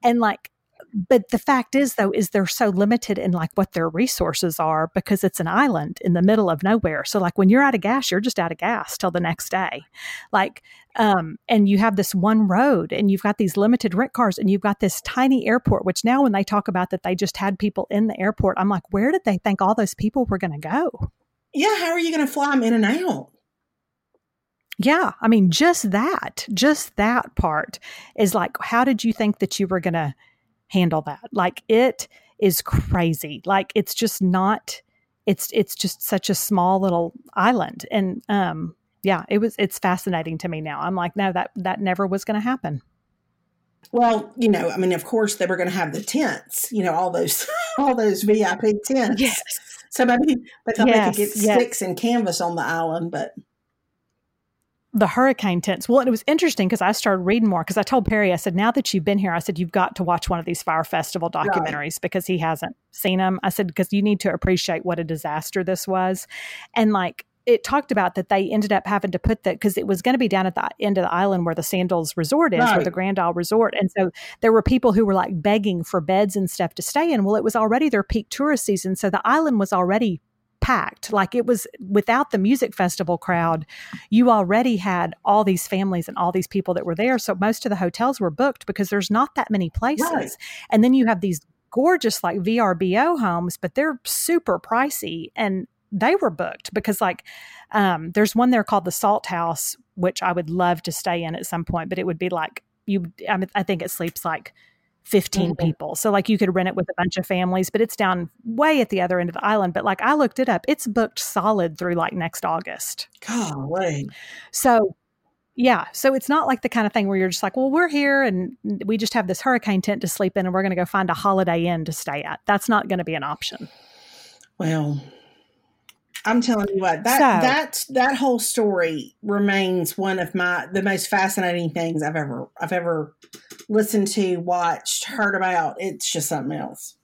and like but the fact is though is they're so limited in like what their resources are because it's an island in the middle of nowhere. So like when you're out of gas you're just out of gas till the next day. Like um, and you have this one road and you've got these limited rent cars and you've got this tiny airport which now when they talk about that they just had people in the airport i'm like where did they think all those people were going to go? Yeah how are you going to fly them in and out? Yeah, I mean, just that, just that part is like, how did you think that you were going to handle that. Like it is crazy. Like it's just not it's it's just such a small little island and um yeah, it was it's fascinating to me now. I'm like no that that never was going to happen. Well, you know, I mean, of course they were going to have the tents, you know, all those (laughs) all those VIP tents. Yes. So maybe they thought yes, they could get yes. sticks and canvas on the island, but the hurricane tents. Well, it was interesting because I started reading more because I told Perry, I said, now that you've been here, I said, you've got to watch one of these Fyre Festival documentaries right. because he hasn't seen them. I said, because you need to appreciate what a disaster this was. And like, it talked about that they ended up having to put that because it was going to be down at the end of the island where the Sandals Resort is, right. where the Grand Isle Resort. And so there were people who were like begging for beds and stuff to stay in. Well, it was already their peak tourist season. So the island was already packed. Like it was without the music festival crowd, you already had all these families and all these people that were there. So most of the hotels were booked because there's not that many places. Right. And then you have these gorgeous like VRBO homes, but they're super pricey and they were booked because like um, there's one there called the Salt House, which I would love to stay in at some point, but it would be like you. I, mean, I think it sleeps like 15 mm-hmm. people. So like you could rent it with a bunch of families, but it's down way at the other end of the island. But like I looked it up, it's booked solid through like next August. Golly. So yeah. So it's not like the kind of thing where you're just like, well, we're here and we just have this hurricane tent to sleep in and we're going to go find a holiday inn to stay at. That's not going to be an option. Well, I'm telling you what that so, that that whole story remains one of my the most fascinating things I've ever I've ever listened to, watched, heard about. It's just something else.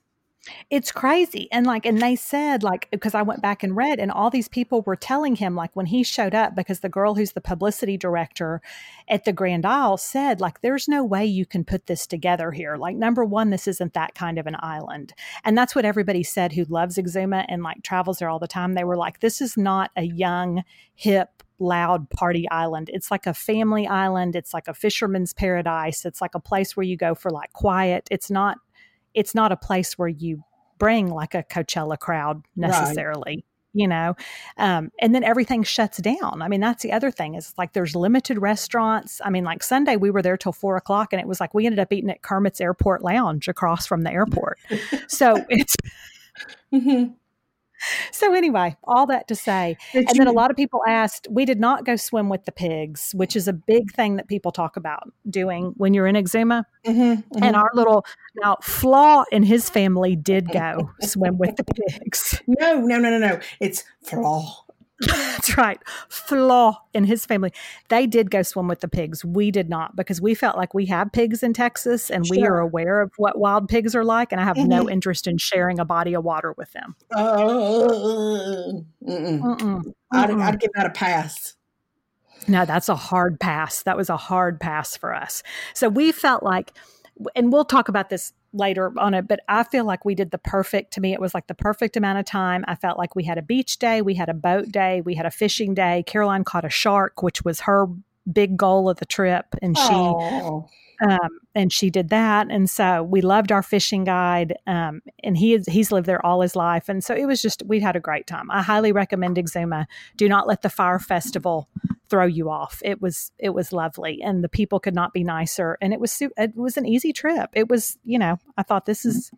It's crazy. And like, and they said, like, because I went back and read, and all these people were telling him, like, when he showed up, because the girl who's the publicity director at the Grand Isle said, like, there's no way you can put this together here. Like, number one, this isn't that kind of an island. And that's what everybody said who loves Exuma and like travels there all the time. They were like, this is not a young, hip, loud party island. It's like a family island. It's like a fisherman's paradise. It's like a place where you go for like quiet. It's not it's not a place where you bring like a Coachella crowd necessarily. Right. You know, um, and then everything shuts down. I mean, that's the other thing is like there's limited restaurants. I mean, like Sunday we were there till four o'clock, and it was like we ended up eating at Kermit's Airport Lounge across from the airport. (laughs) so it's mm-hmm so anyway, all that to say, Did and you, then a lot of people asked, we did not go swim with the pigs, which is a big thing that people talk about doing when you're in Exuma. Mm-hmm, mm-hmm. And our little now Flaw and his family did go (laughs) swim with the pigs. No, no, no, no, no. It's Flaw. That's right. Flaw and his family. They did go swim with the pigs. We did not because we felt like we have pigs in Texas and sure. we are aware of what wild pigs are like. And I have mm-hmm. no interest in sharing a body of water with them. Uh, I'd, I'd give that a pass. No, that's a hard pass. That was a hard pass for us. So we felt like, and we'll talk about this later on it, but I feel like we did the perfect, to me, it was like the perfect amount of time. I felt like we had a beach day, we had a boat day, we had a fishing day. Caroline caught a shark, which was her big goal of the trip. And she, oh. um, and she did that. And so we loved our fishing guide. Um, and he is, he's lived there all his life. And so it was just, we had a great time. I highly recommend Exuma. Do not let the Fyre Festival throw you off. It was it was lovely, and the people could not be nicer. And it was it was an easy trip. It was you know I thought this is.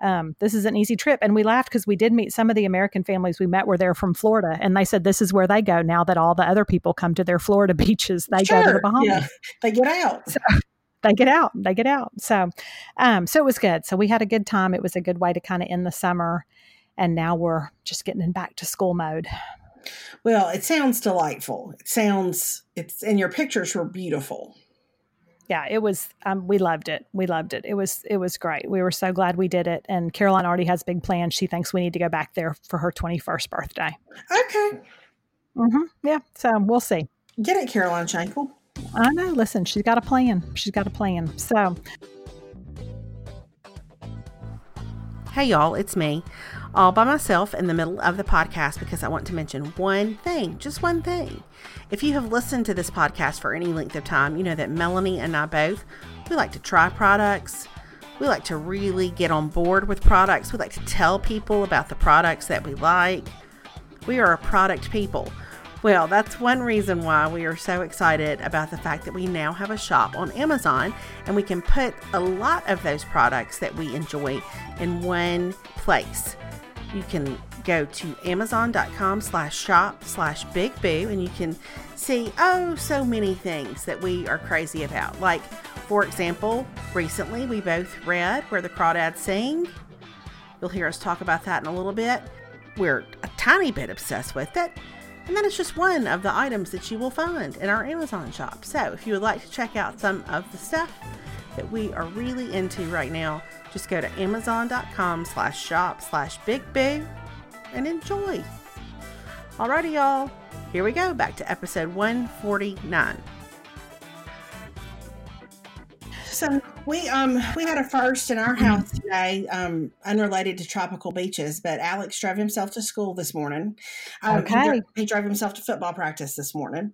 Um, this is an easy trip. And we laughed because we did meet some of the American families we met were there from Florida. And they said this is where they go now that all the other people come to their Florida (laughs) beaches. They sure. go to the Bahamas. Yeah. They get out. So, they get out. They get out. So, um, so it was good. So we had a good time. It was a good way to kind of end the summer. And now we're just getting in back to school mode. Well, it sounds delightful. It sounds it's and your pictures were beautiful. Yeah, it was. Um, we loved it. We loved it. It was. It was great. We were so glad we did it. And Caroline already has big plans. She thinks we need to go back there for her twenty first birthday. Okay. Mm-hmm. Yeah. So we'll see. Get it, Caroline Shankle. I know. Listen, she's got a plan. She's got a plan. So. Hey, y'all. It's me all by myself in the middle of the podcast because I want to mention one thing, just one thing. If you have listened to this podcast for any length of time, you know that Melanie and I both, we like to try products. We like to really get on board with products. We like to tell people about the products that we like. We are a product people. Well, that's one reason why we are so excited about the fact that we now have a shop on Amazon and we can put a lot of those products that we enjoy in one place you can go to amazon.com slash shop slash big boo and you can see oh so many things that we are crazy about. Like for example recently we both read where the crawdads sing. You'll hear us talk about that in a little bit. We're a tiny bit obsessed with it. And that is just one of the items that you will find in our amazon shop. So if you would like to check out some of the stuff that we are really into right now just go to amazon.com slash shop slash big boo and enjoy. Alrighty, y'all. Here we go. Back to episode 149. So we um we had a first in our house today, um, unrelated to tropical beaches. But Alex drove himself to school this morning. Um, okay, he, dro- he, drove himself to football practice this morning,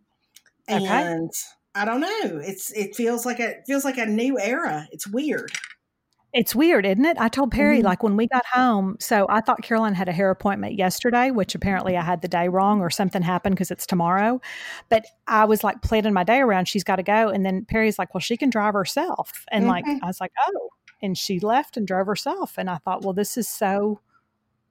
and okay. I don't know. It's it feels like a it feels like a new era. It's weird. It's weird, isn't it? I told Perry, mm-hmm. like when we got home, so I thought Caroline had a hair appointment yesterday, which apparently I had the day wrong or something happened because it's tomorrow. But I was like planning my day around, she's got to go. And then Perry's like, well, she can drive herself. And mm-hmm. like, I was like, oh. And she left and drove herself. And I thought, well, this is so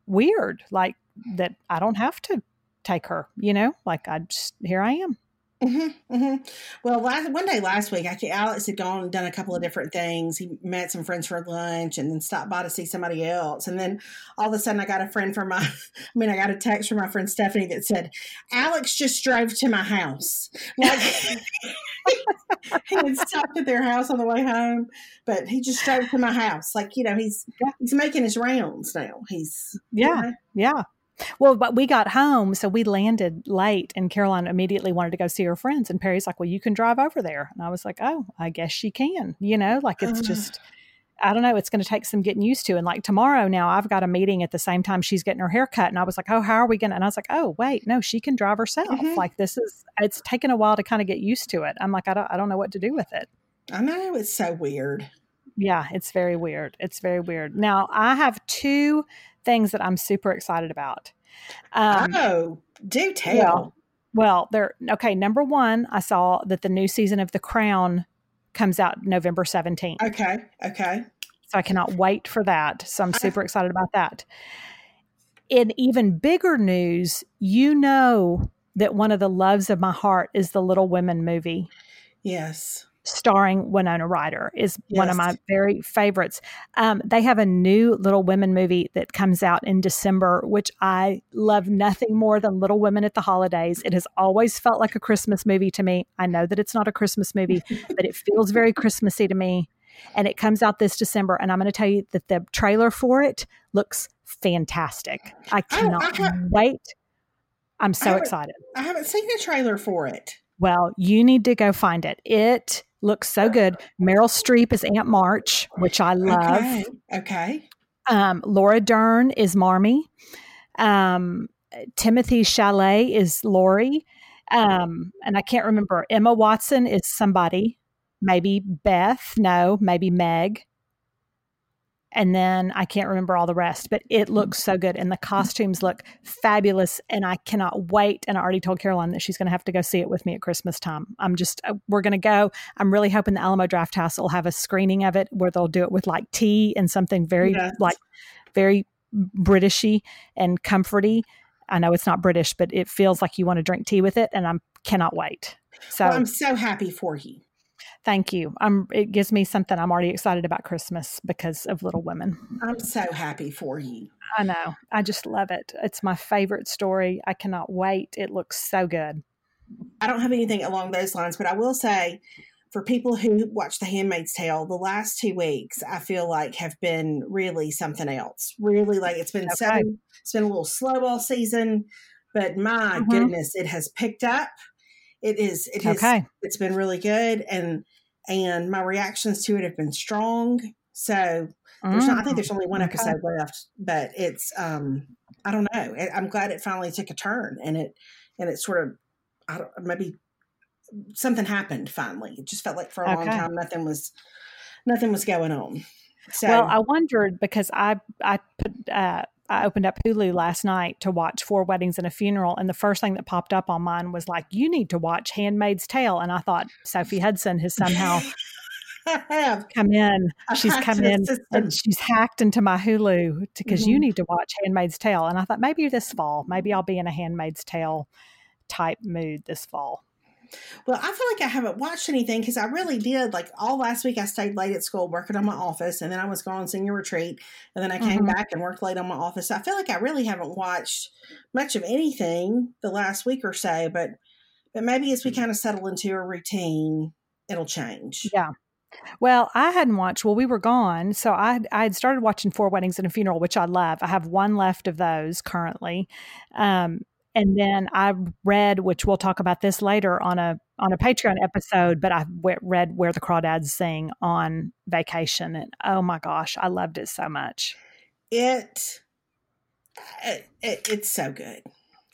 weird, like that I don't have to take her, you know, like I just, here I am. Mm-hmm, mm-hmm. Well, last one day last week, I, Alex had gone and done a couple of different things. He met some friends for lunch and then stopped by to see somebody else. And then all of a sudden, I got a friend from my, (laughs) I mean, I got a text from my friend Stephanie that said, "Alex just drove to my house." Like (laughs) he had stopped at their house on the way home, but he just drove to my house. Like you know, he's he's making his rounds now. He's yeah, you know, yeah. Well, but we got home, so we landed late, and Caroline immediately wanted to go see her friends. And Perry's like, "Well, you can drive over there," and I was like, "Oh, I guess she can." You know, like it's Uh. just, I don't know, it's going to take some getting used to. And like tomorrow, now I've got a meeting at the same time she's getting her hair cut, and I was like, "Oh, how are we going?" to And I was like, "Oh, wait, no, she can drive herself." Mhm. Like this is, it's taken a while to kind of get used to it. I'm like, I don't, I don't know what to do with it. I know it's so weird. Yeah, it's very weird. It's very weird. Now I have two things that I'm super excited about. Um, oh, do tell. well, Well, there. Okay, number one, I saw that the new season of The Crown comes out November seventeenth, okay, okay. so I cannot wait for that. So I'm super excited about that. In even bigger news, you know that one of the loves of my heart is the Little Women movie Yes. Starring Winona Ryder is one of my very favorites. Um, they have a new Little Women movie that comes out in December, which I love nothing more than Little Women at the holidays. It has always felt like a Christmas movie to me. I know that it's not a Christmas movie, (laughs) but it feels very Christmassy to me. And it comes out this December, and I'm going to tell you that the trailer for it looks fantastic. I cannot ha- wait. I'm so haven't- excited. I haven't seen a trailer for it. Well, you need to go find it. It looks so good. Meryl Streep is Aunt March, which I love. Okay. Okay. Um, Laura Dern is Marmee. Um, Timothy Chalamet is Laurie. Um, and I can't remember. Emma Watson is somebody. Maybe Beth. No, maybe Meg. And then I can't remember all the rest, but it looks so good. And the costumes look fabulous. And I cannot wait. And I already told Caroline that she's going to have to go see it with me at Christmas time. I'm just, uh, we're going to go. I'm really hoping the Alamo Drafthouse will have a screening of it where they'll do it with like tea and something very, Yes. like, very Britishy and comforty. I know it's not British, but it feels like you want to drink tea with it. And I cannot wait. So Well, I'm so happy for you. Thank you. I'm, it gives me something. I'm already excited about Christmas because of Little Women. I'm so happy for you. I know. I just love it. It's my favorite story. I cannot wait. It looks so good. I don't have anything along those lines, but I will say for people who watch The Handmaid's Tale, the last two weeks I feel like have been really something else. Really, like it's been so it's been a little slow all season, but my Mhm. goodness, it has picked up. It is. It. Okay. It's been really good, and and my reactions to it have been strong. So there's not, I think there's only one Mm, okay. episode left, but it's um I don't know. I'm glad it finally took a turn, and it and it sort of I don't maybe something happened finally. It just felt like for a long time nothing was nothing was going on. So Well, I wondered because I I put uh, I opened up Hulu last night to watch Four Weddings and a Funeral, and the first thing that popped up on mine was like, "You need to watch Handmaid's Tale," and I thought Sophie Hudson has somehow (laughs) come in. I She's come in system. and she's hacked into my Hulu because you Mhm. need to watch Handmaid's Tale, and I thought maybe this fall, maybe I'll be in a Handmaid's Tale type mood this fall. Well, I feel like I haven't watched anything because I really did. Like all last week, I stayed late at school working on my office, and then I was gone senior retreat, and then I came Mhm. back and worked late on my office. I feel like I really haven't watched much of anything the last week or so. But but maybe as we kind of settle into a routine, it'll change. Yeah. Well, I hadn't watched. Well, we were gone, so I I had started watching Four Weddings and a Funeral, which I love. I have one left of those currently, um, and then I read, which we'll talk about this later on a on a Patreon episode. But I w- read Where the Crawdads Sing on vacation, and oh my gosh, I loved it so much. It, it, it it's so good.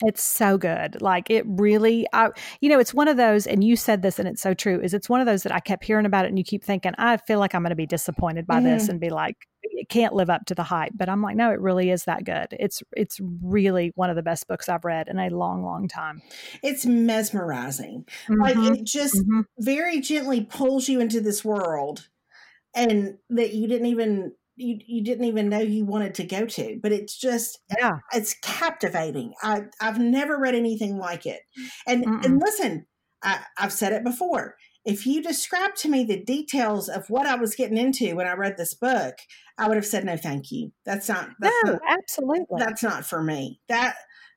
It's so good. Like it really, I, you know, it's one of those, and you said this, and it's so true. Is it's one of those that I kept hearing about it, and you keep thinking, I feel like I'm going to be disappointed by this, and be like, it can't live up to the hype. But I'm like, no, it really is that good. It's it's really one of the best books I've read in a long, long time. It's mesmerizing. Like Mhm, it just mhm. very gently pulls you into this world, and that you didn't even you, you didn't even know you wanted to go to. But it's just yeah, it's captivating. I I've never read anything like it. And Mm-mm. and listen, I, I've said it before. If you described to me the details of what I was getting into when I read this book, I would have said no, thank you. That's not. That's no, not, absolutely. That's not for me. That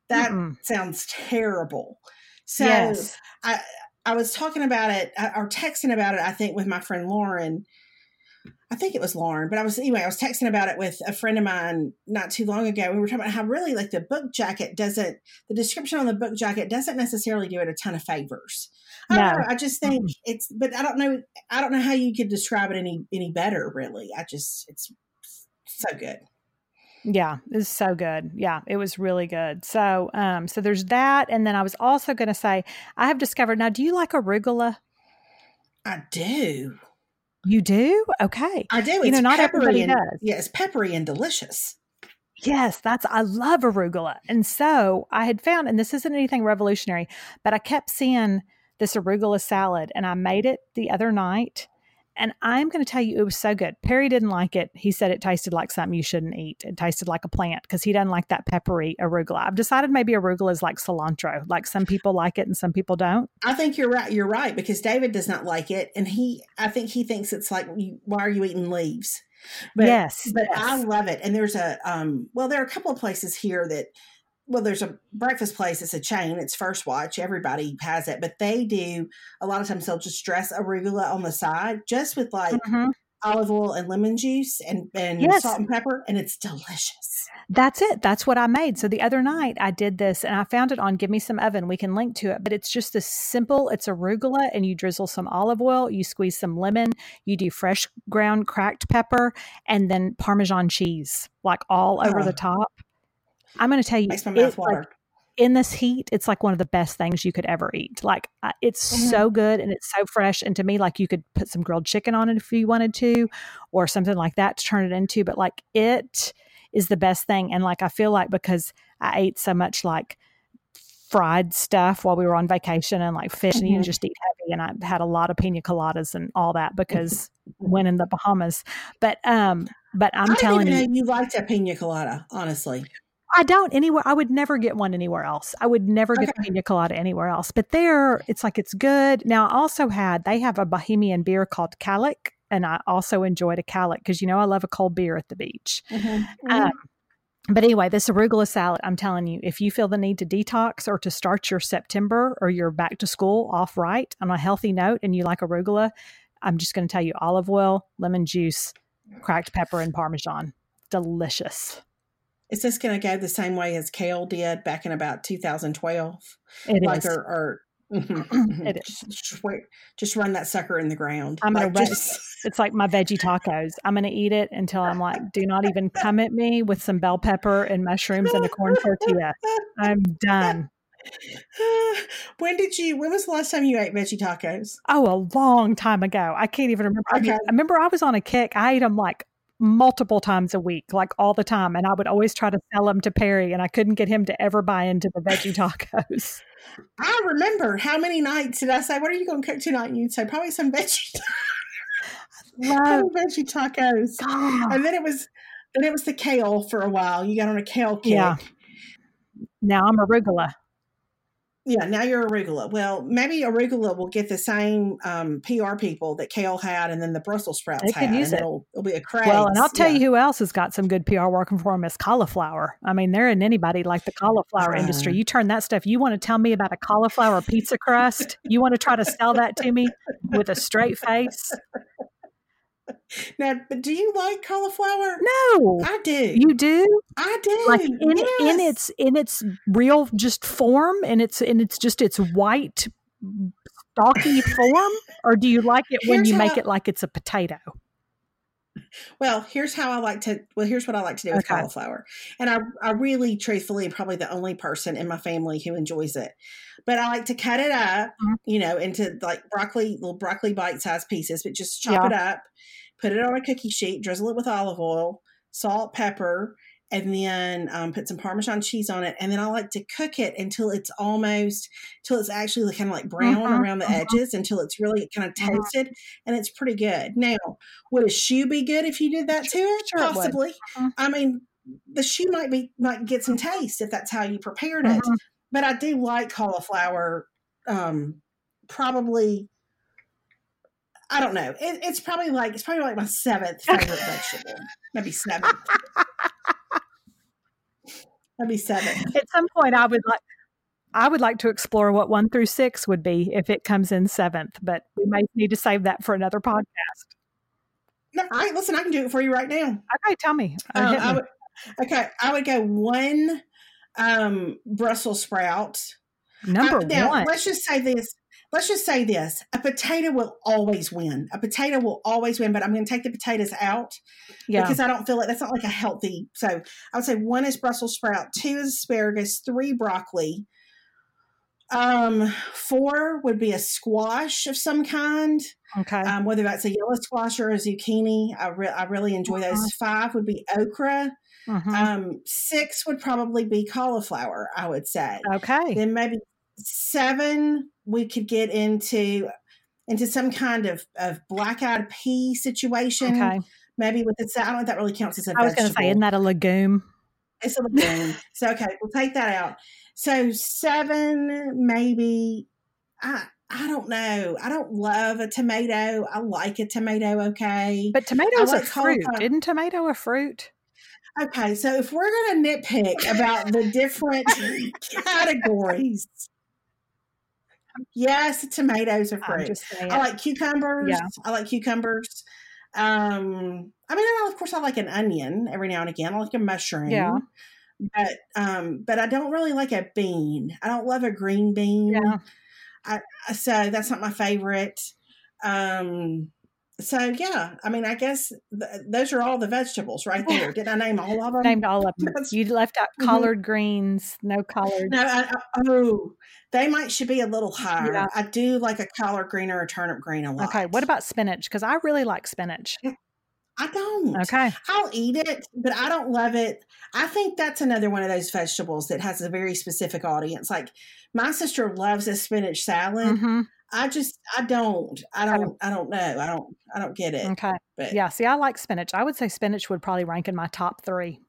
that Mm-mm. sounds terrible. So yes. I I was talking about it or texting about it. I think with my friend Lauren. I think it was Lauren, but I was anyway. I was texting about it with a friend of mine not too long ago. We were talking about how really like the book jacket doesn't. The description on the book jacket doesn't necessarily do it a ton of favors. I no. Know, I just think mm-hmm. it's, but I don't know. I don't know how you could describe it any any better. Really, I just it's so good. Yeah, it's so good. Yeah, it was really good. So, um, so there's that, and then I was also going to say I have discovered now. Do you like arugula? I do. You do? Okay. I do. It's you know, not everybody and, does. Yeah, it's peppery and delicious. Yes, that's I love arugula. And so I had found, and this isn't anything revolutionary, but I kept seeing this arugula salad and I made it the other night and I'm going to tell you, it was so good. Perry didn't like it. He said it tasted like something you shouldn't eat. It tasted like a plant because he doesn't like that peppery arugula. I've decided maybe arugula is like cilantro. Like some people like it and some people don't. I think you're right. You're right because David does not like it, and he, I think he thinks it's like, why are you eating leaves? But, yes, but yes. I love it. And there's a, um, well, there are a couple of places here that well, there's a breakfast place. It's a chain. It's First Watch. Everybody has it, but they do a lot of times. They'll just dress arugula on the side, just with like mm-hmm. olive oil and lemon juice and and yes. salt and pepper, and it's delicious. That's it. That's what I made. So the other night I did this, and I found it on Give Me Some Oven. We can link to it, but it's just this simple. It's arugula, and you drizzle some olive oil. You squeeze some lemon. You do fresh ground cracked pepper, and then Parmesan cheese, like all over oh. the top I'm going to tell you, makes my mouth water. Like, in this heat, it's like one of the best things you could ever eat. Like it's mm-hmm. so good and it's so fresh. And to me, like you could put some grilled chicken on it if you wanted to, or something like that to turn it into. But like it is the best thing. And like I feel like because I ate so much like fried stuff while we were on vacation and like fish, mm-hmm. and you mm-hmm. just eat heavy. And I had a lot of pina coladas and all that because when in the Bahamas. But um, but I'm I telling you, you liked a pina colada, honestly. I don't anywhere. I would never get one anywhere else. I would never get okay. a pina colada anywhere else. But there, it's like it's good. Now, I also had they have a Bahamian beer called Kalik, and I also enjoyed a Kalik because you know I love a cold beer at the beach. Mm-hmm. Mm-hmm. Um, but anyway, this arugula salad, I'm telling you, if you feel the need to detox or to start your September or your back to school off right on a healthy note, and you like arugula, I'm just going to tell you olive oil, lemon juice, cracked pepper, and parmesan. Delicious. Is this going to go the same way as Kale did back in about 2012? It like is. Or, or mm-hmm. (clears throat) it is. Just, just, run that sucker in the ground. I'm gonna like, just... (laughs) It's like my veggie tacos. I'm gonna eat it until I'm like, do not even come at me with some bell pepper and mushrooms and a corn tortilla. I'm done. (sighs) when did you? When was the last time you ate veggie tacos? Oh, a long time ago. I can't even remember. Okay. I remember I was on a kick. I ate them like multiple times a week, like all the time. And I would always try to sell them to Perry, and I couldn't get him to ever buy into the veggie (laughs) tacos. I remember how many nights did I say, What are you going to cook tonight? And you'd say, Probably some veggie, (laughs) Love. veggie tacos. God. And then it was. Then it was the kale for a while. You got on a kale kick. Yeah. Now I'm arugula. Yeah, now you're arugula. Well, maybe arugula will get the same um, PR people that kale had, and then the Brussels sprouts they had. Use it. It'll, it'll, be a craze. Well, and I'll tell yeah. you who else has got some good PR working for them is cauliflower. I mean, there isn't anybody like the cauliflower uh, industry. You turn that stuff. You want to tell me about a cauliflower pizza crust? You want to try to sell that to me with a straight face? Now, but do you like cauliflower? No, I do. You do? I do. Like in, yes. in its in its real just form, and it's and it's just its white stalky form, or do you like it when you make it like it's a potato? Well, here's how I like to. Well, here's what I like to do with cauliflower, and I, I really, truthfully, am probably the only person in my family who enjoys it. But I like to cut it up, mm-hmm. you know, into like broccoli, little broccoli bite-sized pieces. But just chop yeah. it up, put it on a cookie sheet, drizzle it with olive oil, salt, pepper, and then um, put some Parmesan cheese on it. And then I like to cook it until it's almost, till it's actually kind of like brown mm-hmm, around the mm-hmm. edges, until it's really kind of mm-hmm. toasted, mm-hmm. and it's pretty good. Now, would a shoe be good if you did that to it? Sure Possibly. It. I mean, the shoe might be might get some taste if that's how you prepared it. But I do like cauliflower um, probably I don't know. It, it's probably like it's probably like my seventh favorite (laughs) vegetable. Maybe seventh. Maybe seventh. At some point, I would like. I would like to explore what one through six would be if it comes in seventh, but we may need to save that for another podcast. No, I listen. I can do it for you right now. Okay, tell me. Um, I would, okay, I would go one um, Brussels sprout. Number Uh, now, one. let's just say this. Let's just say this: a potato will always win. A potato will always win, but I'm going to take the potatoes out Yeah. because I don't feel it. That's not like a healthy. So I would say one is Brussels sprout, two is asparagus, three broccoli. Um, four would be a squash of some kind, Okay. um, whether that's a yellow squash or a zucchini. I, re- I really enjoy Uh-huh. those. Five would be okra. Mhm. Um, six would probably be cauliflower. I would say. okay. Then maybe seven we could get into into some kind of, of black eyed pea situation. Okay. Maybe with the I don't know if that really counts as a I was going to say, isn't that a legume? it's a legume. (laughs) so okay, we'll take that out. So seven, maybe. I I don't know. I don't love a tomato. I like a tomato. Okay. But tomatoes like are fruit. cauliflower. Isn't tomato a fruit? Okay, so if we're going to nitpick about the different (laughs) categories, yes, tomatoes are fruit. I like cucumbers. Yeah. I like cucumbers. Um, I mean, I, of course, I like an onion every now and again. I like a mushroom. Yeah. But um, but I don't really like a bean. I don't love a green bean. yeah. So that's not my favorite. Um, so yeah, I mean, I guess th- those are all the vegetables right (laughs) there. Did I name all of them? Named all of them. (laughs) You left out Mhm. collard greens, no collard. No, I, I- oh, they might should be a little higher. Yeah. I do like a collard green or a turnip green a lot. Okay. What about spinach? Because I really like spinach. I don't. Okay. I'll eat it, but I don't love it. I think that's another one of those vegetables that has a very specific audience. Like my sister loves a spinach salad. hmm I just I don't. I don't I don't know. I don't I don't get it. Okay. But Yeah. See, I like spinach. I would say spinach would probably rank in my top three.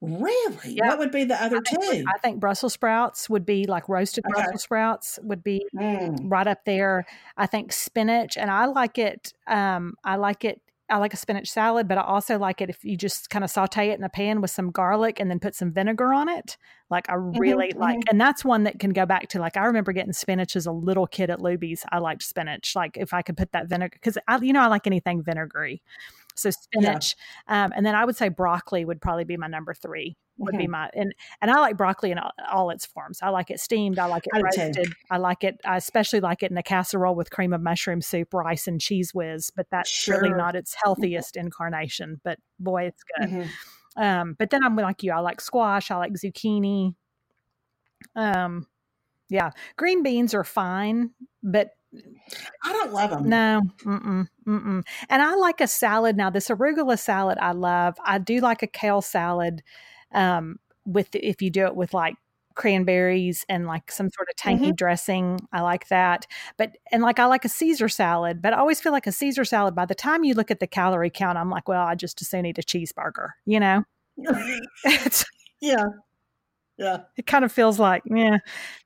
really? Yeah. What would be the other two? I think Brussels sprouts would be like roasted Okay. Brussels sprouts would be Mm, right up there. I think spinach, and I like it. Um, I like it. I like a spinach salad, but I also like it if you just kind of saute it in a pan with some garlic and then put some vinegar on it. Like I mm-hmm, really like, mm-hmm. and that's one that can go back to like I remember getting spinach as a little kid at Luby's. I liked spinach. Like if I could put that vinegar, because I, you know, I like anything vinegary. So spinach, um, and then I would say broccoli would probably be my number three. Would be my and and I like broccoli in all, all its forms. I like it steamed. I like it I too. roasted. I like it. I especially like it in a casserole with cream of mushroom soup, rice, and cheese whiz. But that's really not its healthiest incarnation. But boy, it's good. mhm. Um, but then I'm like you. I like squash. I like zucchini. Um, yeah, green beans are fine, but I don't love them. no, mm-mm, mm-mm. And I like a salad. Now, this arugula salad I love. I do like a kale salad um, with if you do it with like cranberries and like some sort of tangy dressing. I like that. But and like I like a Caesar salad, but I always feel like a Caesar salad. By the time you look at the calorie count, I'm like, well, I just as soon eat a cheeseburger. You know, (laughs) (laughs) yeah. Yeah. it kind of feels like, yeah,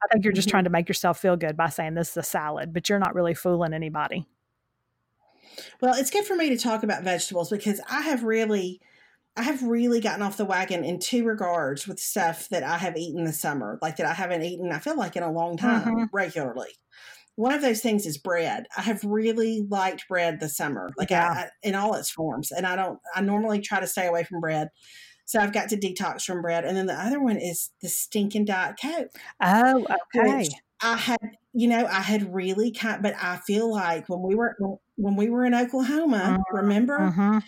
I think you're just trying to make yourself feel good by saying this is a salad, but you're not really fooling anybody. Well, it's good for me to talk about vegetables because I have really I have really gotten off the wagon in two regards with stuff that I have eaten this summer, like that I haven't eaten, I feel like in a long time Mhm. regularly. One of those things is bread. I have really liked bread this summer, like Yeah. I, I, in all its forms. And I don't, I normally try to stay away from bread. So I've got to detox from bread. And then the other one is the stinking Diet Coke. Oh, okay. I had, you know, I had really kind, but I feel like when we were when we were in Oklahoma, Mhm. remember Mm-hmm.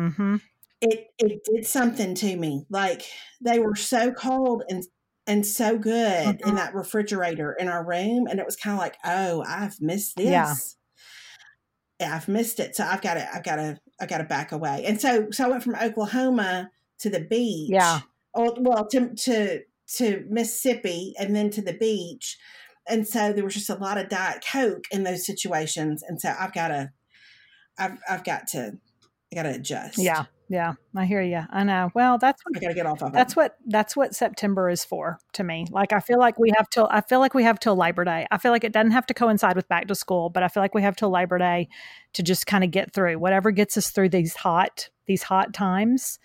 Mm-hmm. it it did something to me. Like they were so cold and and so good in that refrigerator in our room, and it was kind of like, oh, I've missed this. Yeah. Yeah, I've missed it. So I've got to, I've got to, I've got to back away. And so, so I went from Oklahoma to the beach. Yeah. Oh, well, to to to Mississippi and then to the beach. And so there was just a lot of Diet Coke in those situations. And so I've got to, I've I've got to, I got to adjust. Yeah. Yeah, I hear you. I know. Well, that's I got to get off of that's it. what that's what September is for to me. Like I feel like we have till I feel like we have till Labor Day. I feel like it doesn't have to coincide with back to school, but I feel like we have till Labor Day to just kind of get through whatever gets us through these hot these hot times.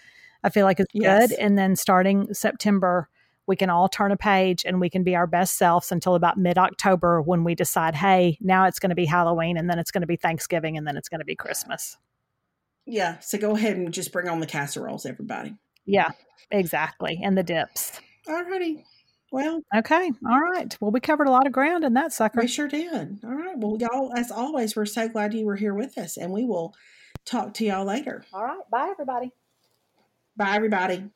I feel like it's Yes. good, and then starting September, we can all turn a page and we can be our best selves until about mid October when we decide, hey, now it's going to be Halloween, and then it's going to be Thanksgiving, and then it's going to be Christmas. Yeah. So go ahead and just bring on the casseroles, everybody. Yeah, exactly, and the dips. Alrighty. Well, Okay. All right. Well, we covered a lot of ground in that sucker. we sure did. All right. Well, y'all, as always, we're so glad you were here with us, and we will talk to y'all later. All right. Bye, everybody. Bye, everybody.